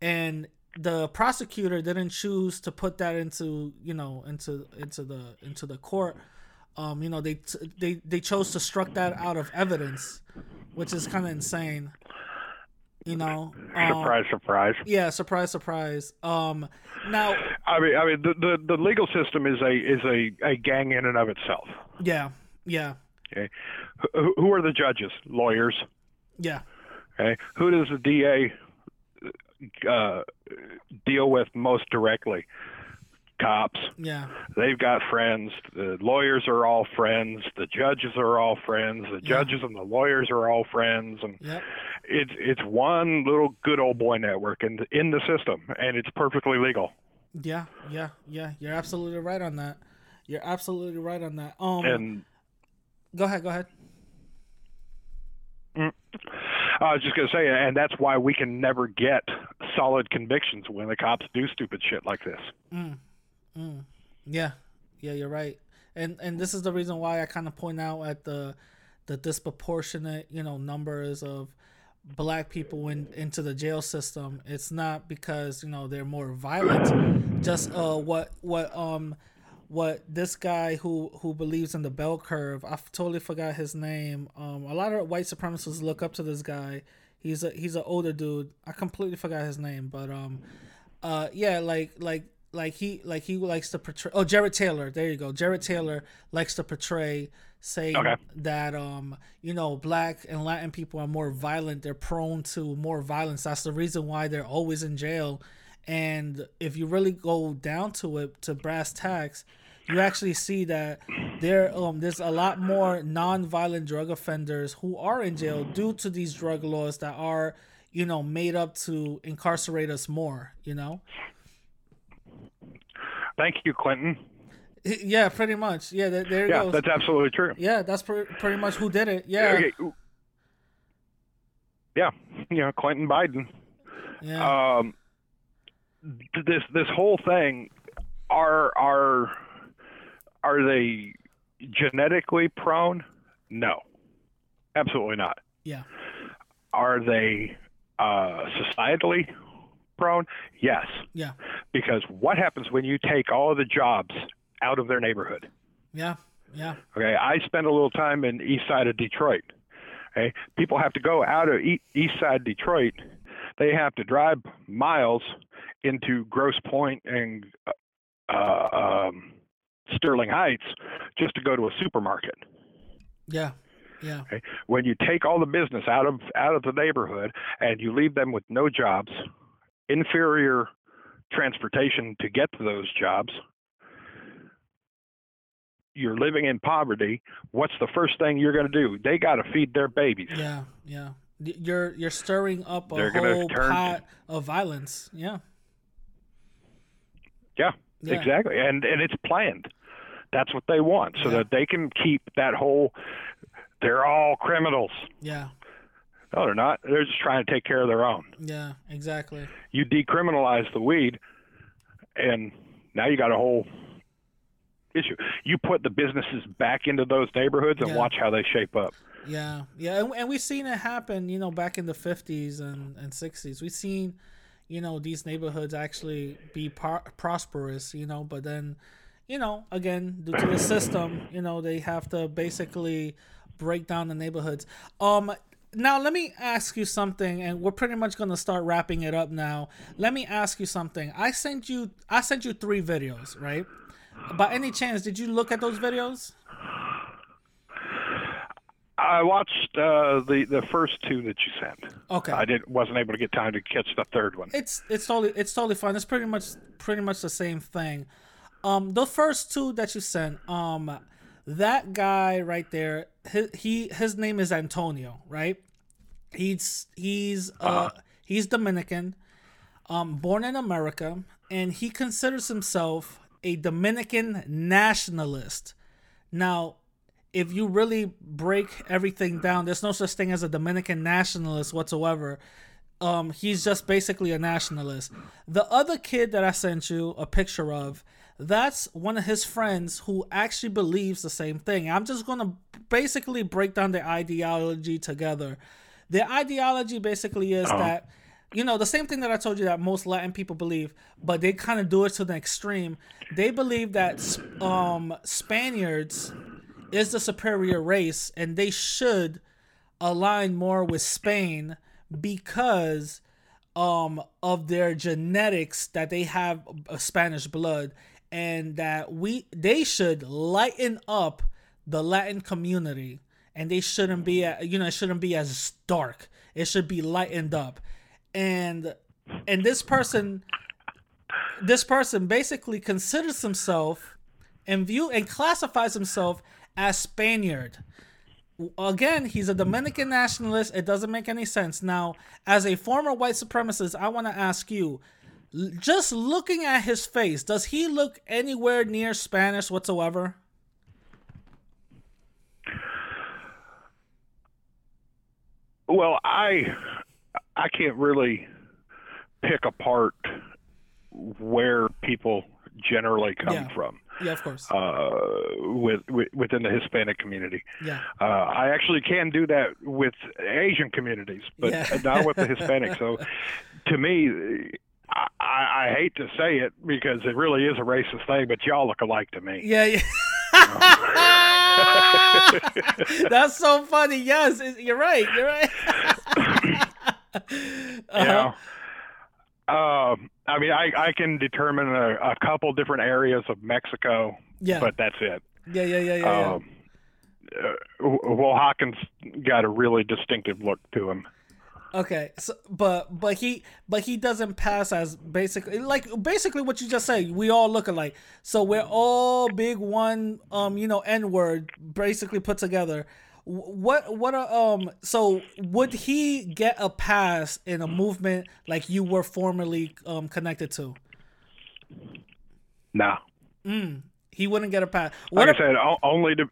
And the prosecutor didn't choose to put that into, you know, into into the into the court um, you know, they they they chose to struck that out of evidence, which is kind of insane. You know, um, Surprise, surprise. Yeah, surprise, surprise. Um, now, I mean, I mean, the, the, the legal system is a is a, a gang in and of itself. yeah, yeah, Okay, who, who are the judges? Lawyers. yeah, Okay, who does the DA uh, deal with most directly? Cops. yeah, They've got friends. The lawyers are all friends. The judges are all friends. The Yeah. judges and the lawyers are all friends, and yep, it's it's one little good old boy network in the, in the system, and it's perfectly legal. yeah, yeah, yeah. You're absolutely right on that. You're absolutely right on that. Um, And go ahead, go ahead. I was just gonna say, and that's why we can never get solid convictions when the cops do stupid shit like this. Yeah, yeah, you're right. And and this is the reason why I kind of point out at the the disproportionate, you know, numbers of black people in, into the jail system. It's not because you know they're more violent. Just uh, what what um what this guy who who believes in the bell curve. I totally forgot his name. Um, a lot of white supremacists look up to this guy. He's a he's an older dude. I completely forgot his name, but um, uh, yeah, like like like he like he likes to portray. Oh, Jared Taylor. There you go. Jared Taylor likes to portray saying Okay. that um you know black and Latin people are more violent. They're prone to more violence. That's the reason why they're always in jail. And if you really go down to it, to brass tacks, you actually see that there um there's a lot more non-violent drug offenders who are in jail due to these drug laws that are you know made up to incarcerate us more. You know. Thank you, Clinton. Yeah, pretty much. Yeah, there, there Yeah, goes. that's absolutely true. yeah, that's pre- pretty much who did it. Yeah, Okay. Yeah, you know, Clinton, Biden. yeah, Um, this this whole thing are are are they genetically prone? No, absolutely not. yeah, Are they uh, societally prone? Yes, yeah, because what happens when you take all of the jobs out of their neighborhood? yeah, yeah, Okay, I spent a little time in east side of Detroit. Okay, people have to go out of east side Detroit. They have to drive miles into Grosse Pointe and uh, um, Sterling Heights just to go to a supermarket. yeah, yeah, Okay, when you take all the business out of out of the neighborhood and you leave them with no jobs, inferior transportation to get to those jobs, you're living in poverty, what's the first thing you're going to do? They got to feed their babies. Yeah, yeah. You're you're stirring up a They're whole pot of violence. Yeah. Yeah, Yeah. exactly. And and it's planned. That's what they want, so Yeah. that they can keep that whole. They're all criminals. Yeah. No, they're not. They're just trying to take care of their own. Yeah. Exactly. You decriminalize the weed, and now you got a whole issue. You put the businesses back into those neighborhoods and Yeah. watch how they shape up. Yeah, yeah, and, and we've seen it happen. You know, back in the fifties and and sixties, we've seen, you know, these neighborhoods actually be par- prosperous. You know, but then, you know, again due to the system, you know, they have to basically break down the neighborhoods. Um, now let me ask you something, and we're pretty much gonna start wrapping it up now. Let me ask you something. I sent you, I sent you three videos, right? By any chance, did you look at those videos? I watched uh, the the first two that you sent. Okay. I didn't wasn't able to get time to catch the third one. it's it's totally it's totally fine. It's pretty much pretty much the same thing. Um, the first two that you sent, um, that guy right there, his, he his name is Antonio, right? He's he's uh he's Dominican, um, born in America, and he considers himself a Dominican nationalist. Now, if you really break everything down, there's no such thing as a Dominican nationalist whatsoever. Um, he's just basically a nationalist. The other kid that I sent you a picture of, that's one of his friends who actually believes the same thing. I'm just gonna basically break down the ideology together. The ideology basically is that you know the same thing that I told you that most Latin people believe, but they kind of do it to the extreme. They believe that um, Spaniards is the superior race and they should align more with Spain because um of their genetics that they have a Spanish blood and that we they should lighten up the Latin community and they shouldn't be mm. you know it shouldn't be as dark it should be lightened up and and this person this person basically considers himself and view and classifies himself as Spaniard. Again, he's a Dominican nationalist. It doesn't make any sense. Now, as a former white supremacist, I want to ask you just looking at his face, does he look anywhere near Spanish whatsoever? Well, I I can't really pick apart where people generally come Yeah. from Yeah, of course. uh, with, with within the Hispanic community. Yeah. Uh, I actually can do that with Asian communities, but Yeah. not with the Hispanic. So, to me, I, I I hate to say it because it really is a racist thing, but y'all look alike to me. Yeah, yeah. That's so funny. Yes, you're right. You're right. Uh-huh. know? Um, I mean, I, I can determine a, a couple different areas of Mexico, Yeah. but that's it. Yeah, yeah, yeah, yeah. yeah. Um, uh, well, Hawkins got a really distinctive look to him. Okay, so but but he but he doesn't pass as basically like basically what you just said. We all look alike, so we're all big one um you know n word basically put together. What what are, um so would he get a pass in a movement like you were formerly um connected to? No, He wouldn't get a pass. What like I said, only to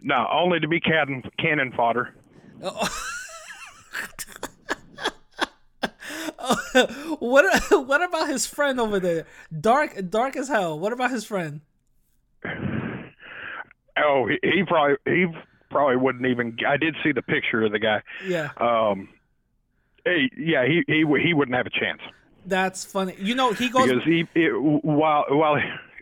no, only to be cannon cannon fodder. what what about his friend over there? Dark dark as hell. What about his friend? Oh, he, he probably he probably wouldn't even. I did see the picture of the guy. Yeah. Um, hey, yeah, he he he wouldn't have a chance That's funny. You know, he goes because he it, while while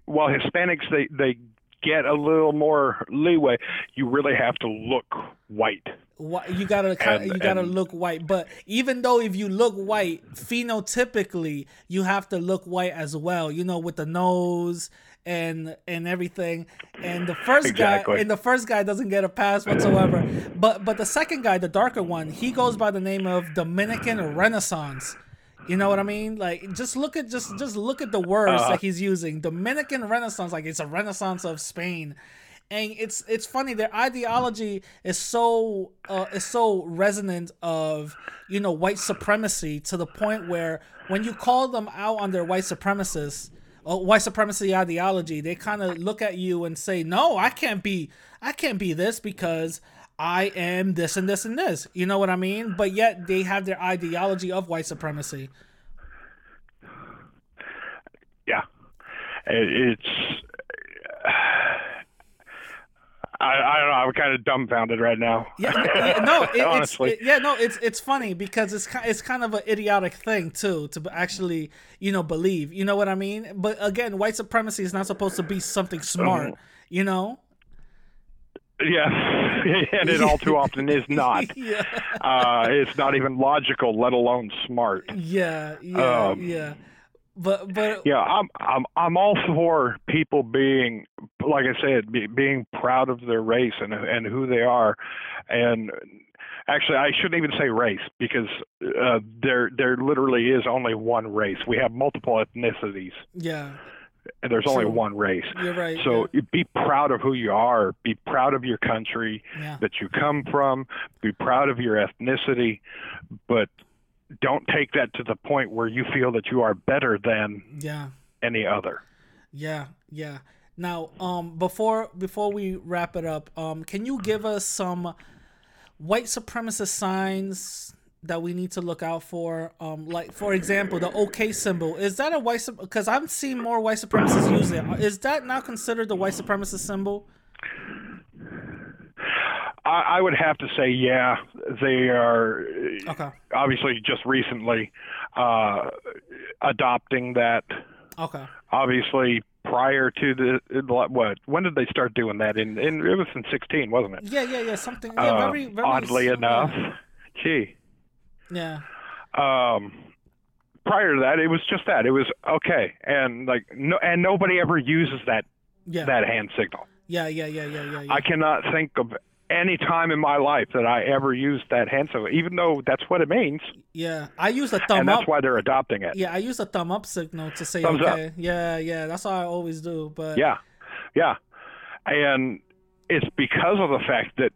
while Hispanics they they get a little more leeway, you really have to look white. You gotta And- you gotta and- look white but even though if you look white phenotypically you have to look white as well you know with the nose and and everything and the first Exactly. guy and the first guy doesn't get a pass whatsoever but but the second guy the darker one he goes by the name of dominican renaissance you know what i mean? Like just look at just just look at the words Uh-huh. that he's using. Dominican renaissance like it's a renaissance of spain. And it's it's funny their ideology is so uh, is so resonant of you know white supremacy to the point where when you call them out on their white supremacists or white supremacy ideology they kind of look at you and say no i can't be i can't be this because i am this and this and this you know what i mean but yet they have their ideology of white supremacy Yeah, it's. I, I don't know. I'm kind of dumbfounded right now. Yeah, yeah, no, it, it's honestly. it- yeah, no, it's it's funny because it's it's kind of an idiotic thing too to actually you know believe. You know what I mean? But again, white supremacy is not supposed to be something smart. Uh-huh. You know? Yeah, and it all too often is not. Yeah, Uh, it's not even logical, let alone smart. yeah, yeah, Um, yeah. But but Yeah, I'm I'm I'm all for people being, like I said, be, being proud of their race and and who they are, and actually I shouldn't even say race because uh, there there literally is only one race. We have multiple ethnicities, yeah, there's only True. one race. you're right. So be proud of who you are. Be proud of your country yeah, that you come from. Be proud of your ethnicity, but don't take that to the point where you feel that you are better than yeah. any other. Yeah, yeah. Now, um, before before we wrap it up, um, can you give us some white supremacist signs that we need to look out for? Um, like for example, the OK symbol is that a white? Symbol? Because I've seen more white supremacists use it. Is that now considered the white supremacist symbol? I, I would have to say, yeah, they are Okay, obviously just recently uh, adopting that. okay. Obviously, prior to the what? When did they start doing that? In, in it was in sixteen, wasn't it? Yeah, yeah, yeah. Something. Yeah, Uh, very, very. oddly yeah, enough, gee. Yeah, Um, prior to that, it was just that. It was okay, and like no, and nobody ever uses that yeah, that hand signal. yeah, yeah, yeah, yeah, yeah. yeah. I cannot think of any time in my life that I ever used that hand signal, even though that's what it means, yeah, I use a thumb up. and that's why they're adopting it. Yeah, I use a thumb up signal to say Thumbs up. okay. Yeah, yeah, that's what I always do. But Yeah, yeah, and it's because of the fact that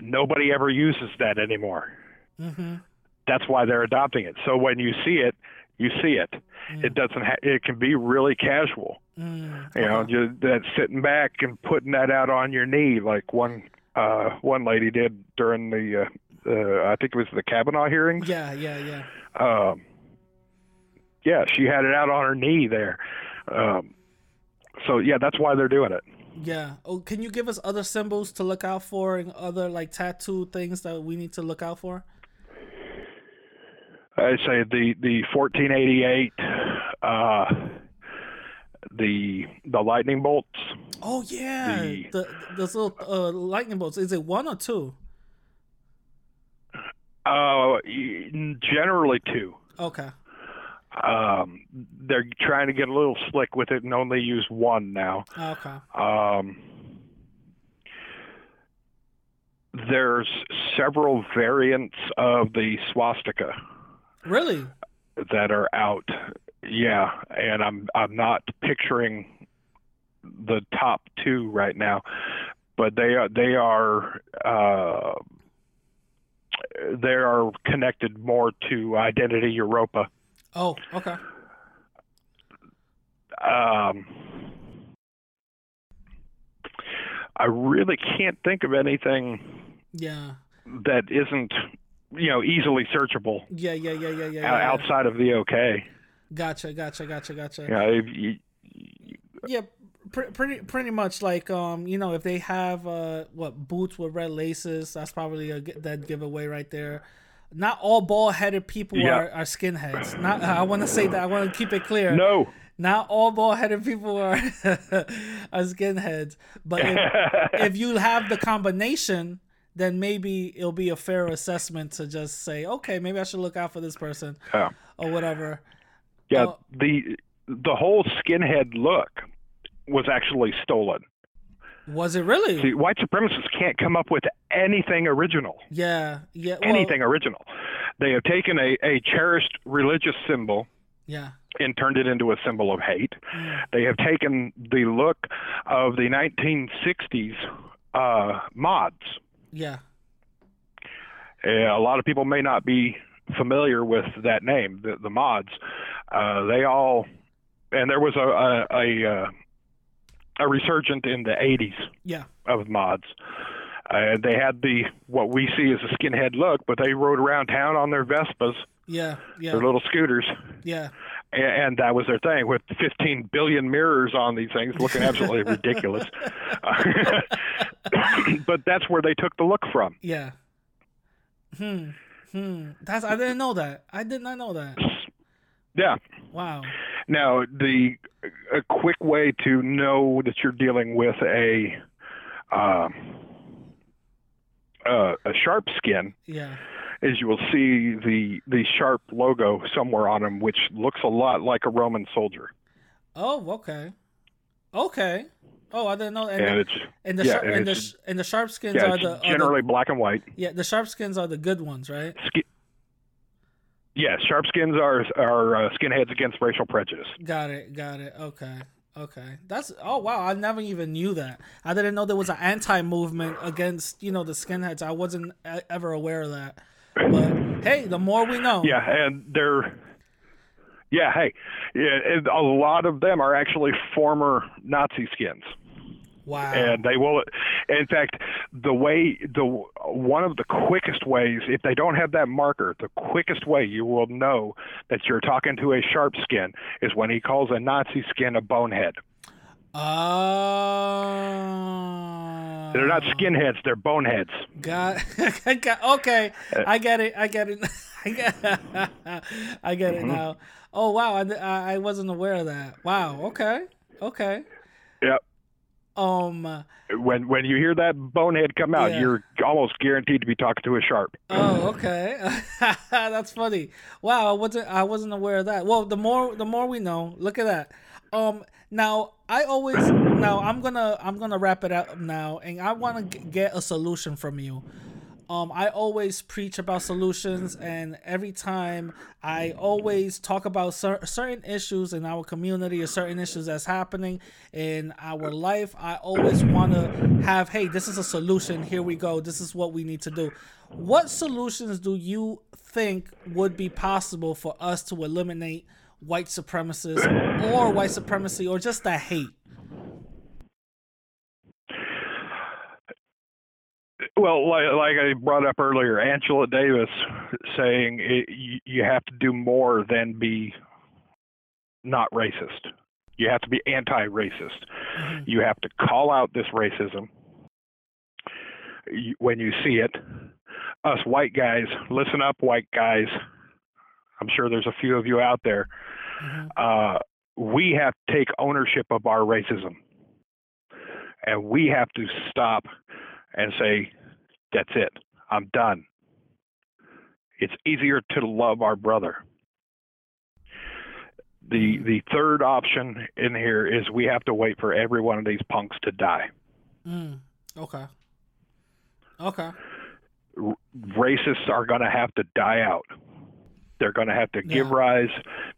nobody ever uses that anymore. hmm That's why they're adopting it. So when you see it, you see it. It doesn't. Ha- it can be really casual. mm, You know, just that sitting back and putting that out on your knee, like one uh, one lady did during the, uh, uh, I think it was the Kavanaugh hearings. yeah, yeah, yeah. Um, yeah, she had it out on her knee there. Um, so yeah, that's why they're doing it. Yeah. Oh, can you give us other symbols to look out for and other like tattoo things that we need to look out for? I say the the 1488, uh, the the lightning bolts. Oh yeah, The- the those little uh, lightning bolts. Is it one or two? Uh, generally two. Okay. Um, they're trying to get a little slick with it and only use one now. Okay. Um, there's several variants of the swastika Really? that are out. Yeah, and I'm I'm not picturing the top two right now, but they are they are uh, they are connected more to Identity Evropa. Oh, okay. Um, I really can't think of anything Yeah. that isn't you know easily searchable Yeah, yeah, yeah, yeah, yeah. o- yeah. outside of the OK. Gotcha, gotcha, gotcha, gotcha. Know, if you, Yeah, pr- pretty pretty much like um you know if they have uh what boots with red laces that's probably a dead giveaway right there. Not all bald headed people Yeah. are, are skinheads. Not I want to say that I want to keep it clear. no. Not all bald headed people are are skinheads. But if, if you have the combination, then maybe it'll be a fair assessment to just say, okay, maybe I should look out for this person Yeah. or whatever. Yeah, Oh. the the whole skinhead look was actually stolen. Was it really? See, white supremacists can't come up with anything original. yeah, yeah. well, Anything original. They have taken a, a cherished religious symbol Yeah. and turned it into a symbol of hate. Mm. They have taken the look of the 1960s uh, mods. Yeah. Uh, a lot of people may not be familiar with that name, the, the mods. Uh, they all, and there was a a, a, uh, a resurgent in the 80s Yeah. of mods. Uh, they had the what we see as a skinhead look, but they rode around town on their Vespas, Yeah. Yeah. their little scooters, Yeah. And, that was their thing with 15 billion mirrors on these things, looking absolutely ridiculous. but that's where they took the look from. Yeah. Hmm. Hmm. That's I didn't know that. I did not know that. Yeah. Wow. Now, the a quick way to know that you're dealing with a uh, uh, a sharp skin Yeah. Is you will see the the sharp logo somewhere on them, which looks a lot like a Roman soldier, Oh, okay. Okay. Oh, I didn't know. And, and the, it's and the yeah, sharp and and the, and the sharp skins yeah, are the are the- generally black and white. yeah the sharp skins are the good ones, right? Ski- yeah, sharp skins are are uh, skinheads against racial prejudice. Got it. Got it. Okay. Okay. That's oh wow. I never even knew that. I didn't know there was an anti movement against you know the skinheads. I wasn't ever aware of that. But hey, the more we know. Yeah, and they're yeah, hey, yeah, a lot of them are actually former Nazi skins. Wow. and they will in fact the way the one of the quickest ways if they don't have that marker the quickest way you will know that you're talking to a sharp skin is when he calls a nazi skin a bonehead Oh. they're not skinheads they're boneheads Got, got okay. I get it. I get it. I get, I get Mm-hmm. it now. Oh wow, I, I I wasn't aware of that. Wow. Okay. Okay. yep Um. when when you hear that bonehead come out Yeah. you're almost guaranteed to be talking to a sharp Oh, okay. That's funny. Wow, I wasn't I wasn't aware of that. Well, the more the more we know. Look at that. Um now I always now I'm to I'm to wrap it up now and I want to get a solution from you. Um I always preach about solutions and every time I always talk about cer- certain issues in our community or certain issues that's happening in our life, I always want to have hey, this is a solution. Here we go. This is what we need to do. What solutions do you think would be possible for us to eliminate white supremacists or white supremacy or just that hate? Well, like, like I brought up earlier, Angela Davis saying it, you, you have to do more than be not racist. You have to be anti-racist. Mm-hmm. You have to call out this racism when you see it. Us white guys, listen up, white guys. I'm sure there's a few of you out there. Uh, we have to take ownership of our racism, and we have to stop and say, that's it. I'm done. It's easier to love our brother. The the third option in here is we have to wait for every one of these punks to die. Mm, okay. Okay. R- racists are going to have to die out. They're going to have to give rise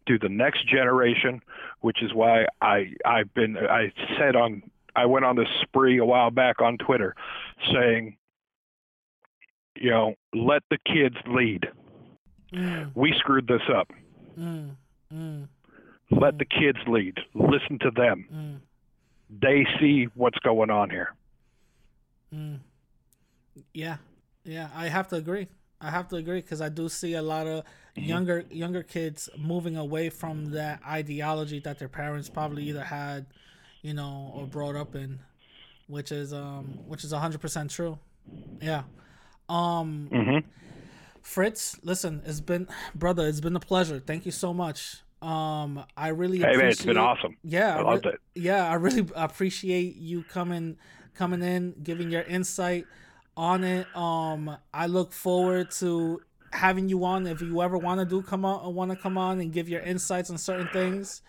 to the next generation, which is why I I've been I said on I went on this spree a while back on Twitter saying you know, let the kids lead. Mm, We screwed this up. mm, mm, Let the kids lead. Listen to them. mm, They see what's going on here. mm. Yeah. Yeah, I have to agree. I have to agree because I do see a lot of younger younger kids moving away from that ideology that their parents probably either had, you know, or brought up in, which is um which is hundred percent true. Yeah. Um hmm Fritz, listen, it's been brother, it's been a pleasure. Thank you so much. Um I really Hey man, it's been awesome. Yeah, I re- loved it. Yeah, I really appreciate you coming coming in, giving your insight on it. Um, I look forward to having you on if you ever want to do come on, want to come on and give your insights on certain things.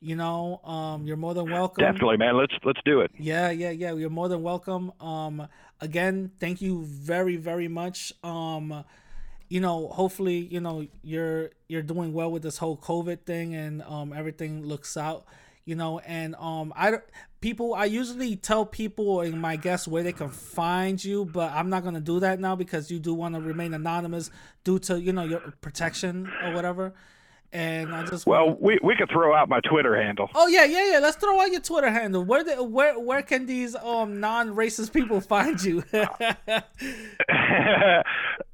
You know, um, you're more than welcome. Definitely, man. Let's let's do it. Yeah, yeah, yeah. You're more than welcome. Um, again, thank you very, very much. Um, you know, hopefully, you know, you're you're doing well with this whole COVID thing and um everything looks out, you know, and um I people I usually tell people in my guests where they can find you, but I'm not gonna do that now because you do want to remain anonymous due to you know your protection or whatever. And I just Well, we we could throw out my Twitter handle. Oh yeah, yeah, yeah. Let's throw out your Twitter handle. Where the, where where can these um non-racist people find you? the,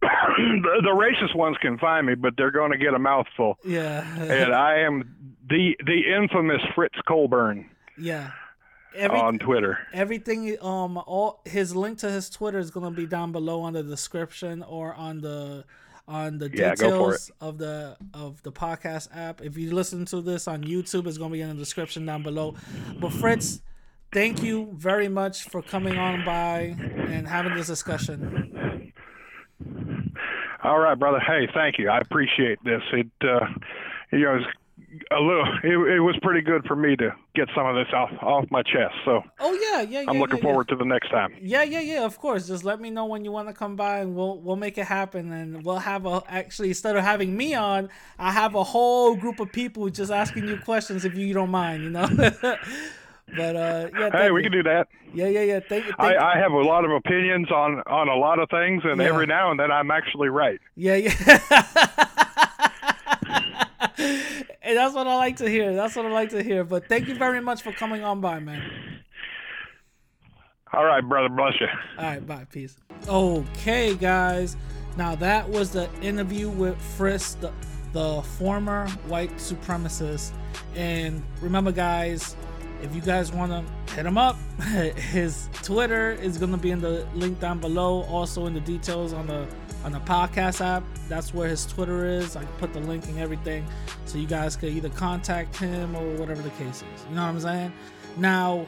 the racist ones can find me, but they're going to get a mouthful. yeah, and I am the the infamous Fritz Colburn yeah. Every, on Twitter. everything um all his link to his Twitter is gonna be down below on the description or on the on the Yeah, details of the of the podcast app. If you listen to this on YouTube, it's gonna be in the description down below. But Fritz, thank you very much for coming on by and having this discussion. All right, brother. Hey, thank you. I appreciate this. It uh, you know, it's a little. It, it was pretty good for me to get some of this off off my chest. So Oh yeah, yeah, yeah. I'm looking yeah, yeah. forward to the next time. Yeah, yeah, yeah. Of course. Just let me know when you want to come by, and we'll we'll make it happen. And we'll have a actually instead of having me on, I have a whole group of people just asking you questions if you don't mind. You know. but uh, yeah. Hey, we you. can do that. Yeah, yeah, yeah. Thank you. I, Thank I have a lot of opinions on on a lot of things, and Yeah. every now and then I'm actually right. Yeah, yeah. and that's what I like to hear. That's what I like to hear. But thank you very much for coming on by, man. All right, brother. Bless you. All right, bye. Peace. Okay, guys. Now that was the interview with Fritz, the, the former white supremacist. And remember, guys, if you guys want to hit him up, his Twitter is going to be in the link down below. Also in the details on the on the podcast app. That's where his Twitter is. I put the link and everything, so you guys could either contact him or whatever the case is. You know what I'm saying? Now,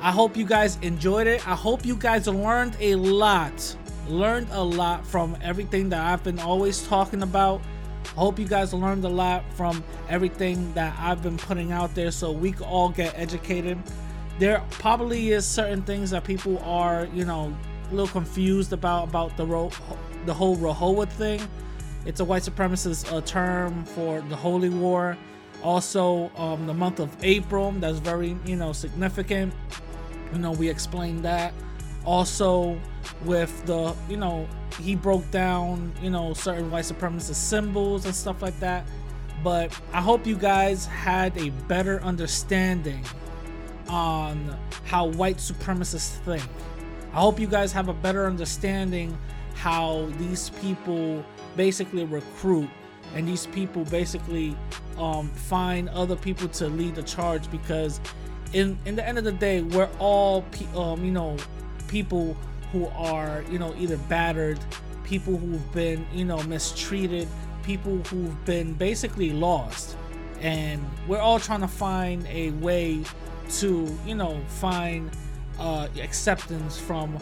I hope you guys enjoyed it. I hope you guys learned a lot. Learned a lot from everything that I've been always talking about. I hope you guys learned a lot from everything that I've been putting out there so we can all get educated. There probably is certain things that people are, you know, a little confused about about the ro- the whole Rahowa thing. It's a white supremacist uh, term for the Holy War. Also, um, the month of April, that's very, you know, significant. You know, we explained that. Also, with the, you know, he broke down, you know, certain white supremacist symbols and stuff like that. But I hope you guys had a better understanding on how white supremacists think. I hope you guys have a better understanding how these people basically recruit and these people basically um, find other people to lead the charge because in in the end of the day we're all pe- um, you know people who are you know either battered people who've been you know mistreated people who've been basically lost. And we're all trying to find a way to you know find uh, acceptance from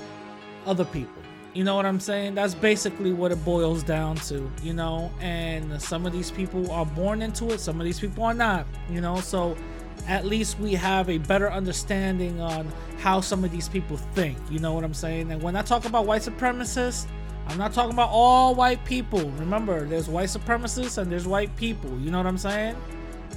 other people. You know what i'm saying? That's basically what it boils down to you know? And some of these people are born into it some of these people are not you know? So at least we have a better understanding on how some of these people think you know what i'm saying? And when i talk about white supremacists i'm not talking about all white people. Remember there's white supremacists and there's white people you know what i'm saying?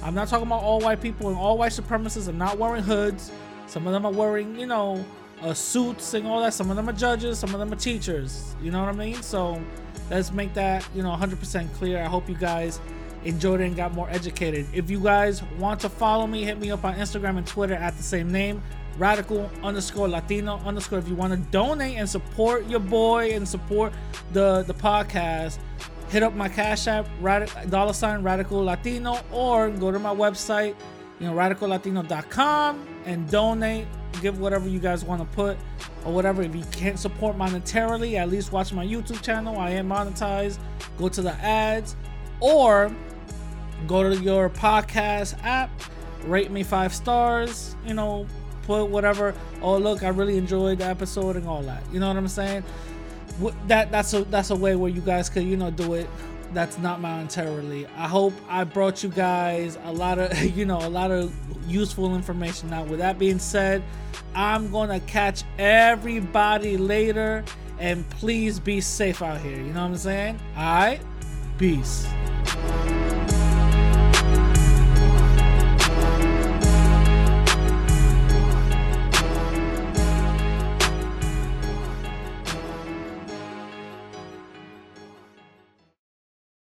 I'm not talking about all white people and all white supremacists. Are not wearing hoods. Some of them are wearing, you know, uh, suits and all that. Some of them are judges. Some of them are teachers. You know what I mean? So let's make that, you know, 100% clear. I hope you guys enjoyed it and got more educated. If you guys want to follow me, hit me up on Instagram and Twitter at the same name. Radical underscore Latino underscore. If you want to donate and support your boy and support the the podcast, hit up my cash app radic- dollar sign radical latino or go to my website you know radicallatino.com and donate give whatever you guys want to put or whatever. If you can't support monetarily at least watch my youtube channel i am monetized. Go to the ads or go to your podcast app rate me five stars you know put whatever. Oh look i really enjoyed the episode and all that. You know what i'm saying? That that's a that's a way where you guys could you know do it that's not monetarily. I hope i brought you guys a lot of you know a lot of useful information. Now with that being said i'm gonna catch everybody later and please be safe out here. You know what i'm saying? All right? Peace.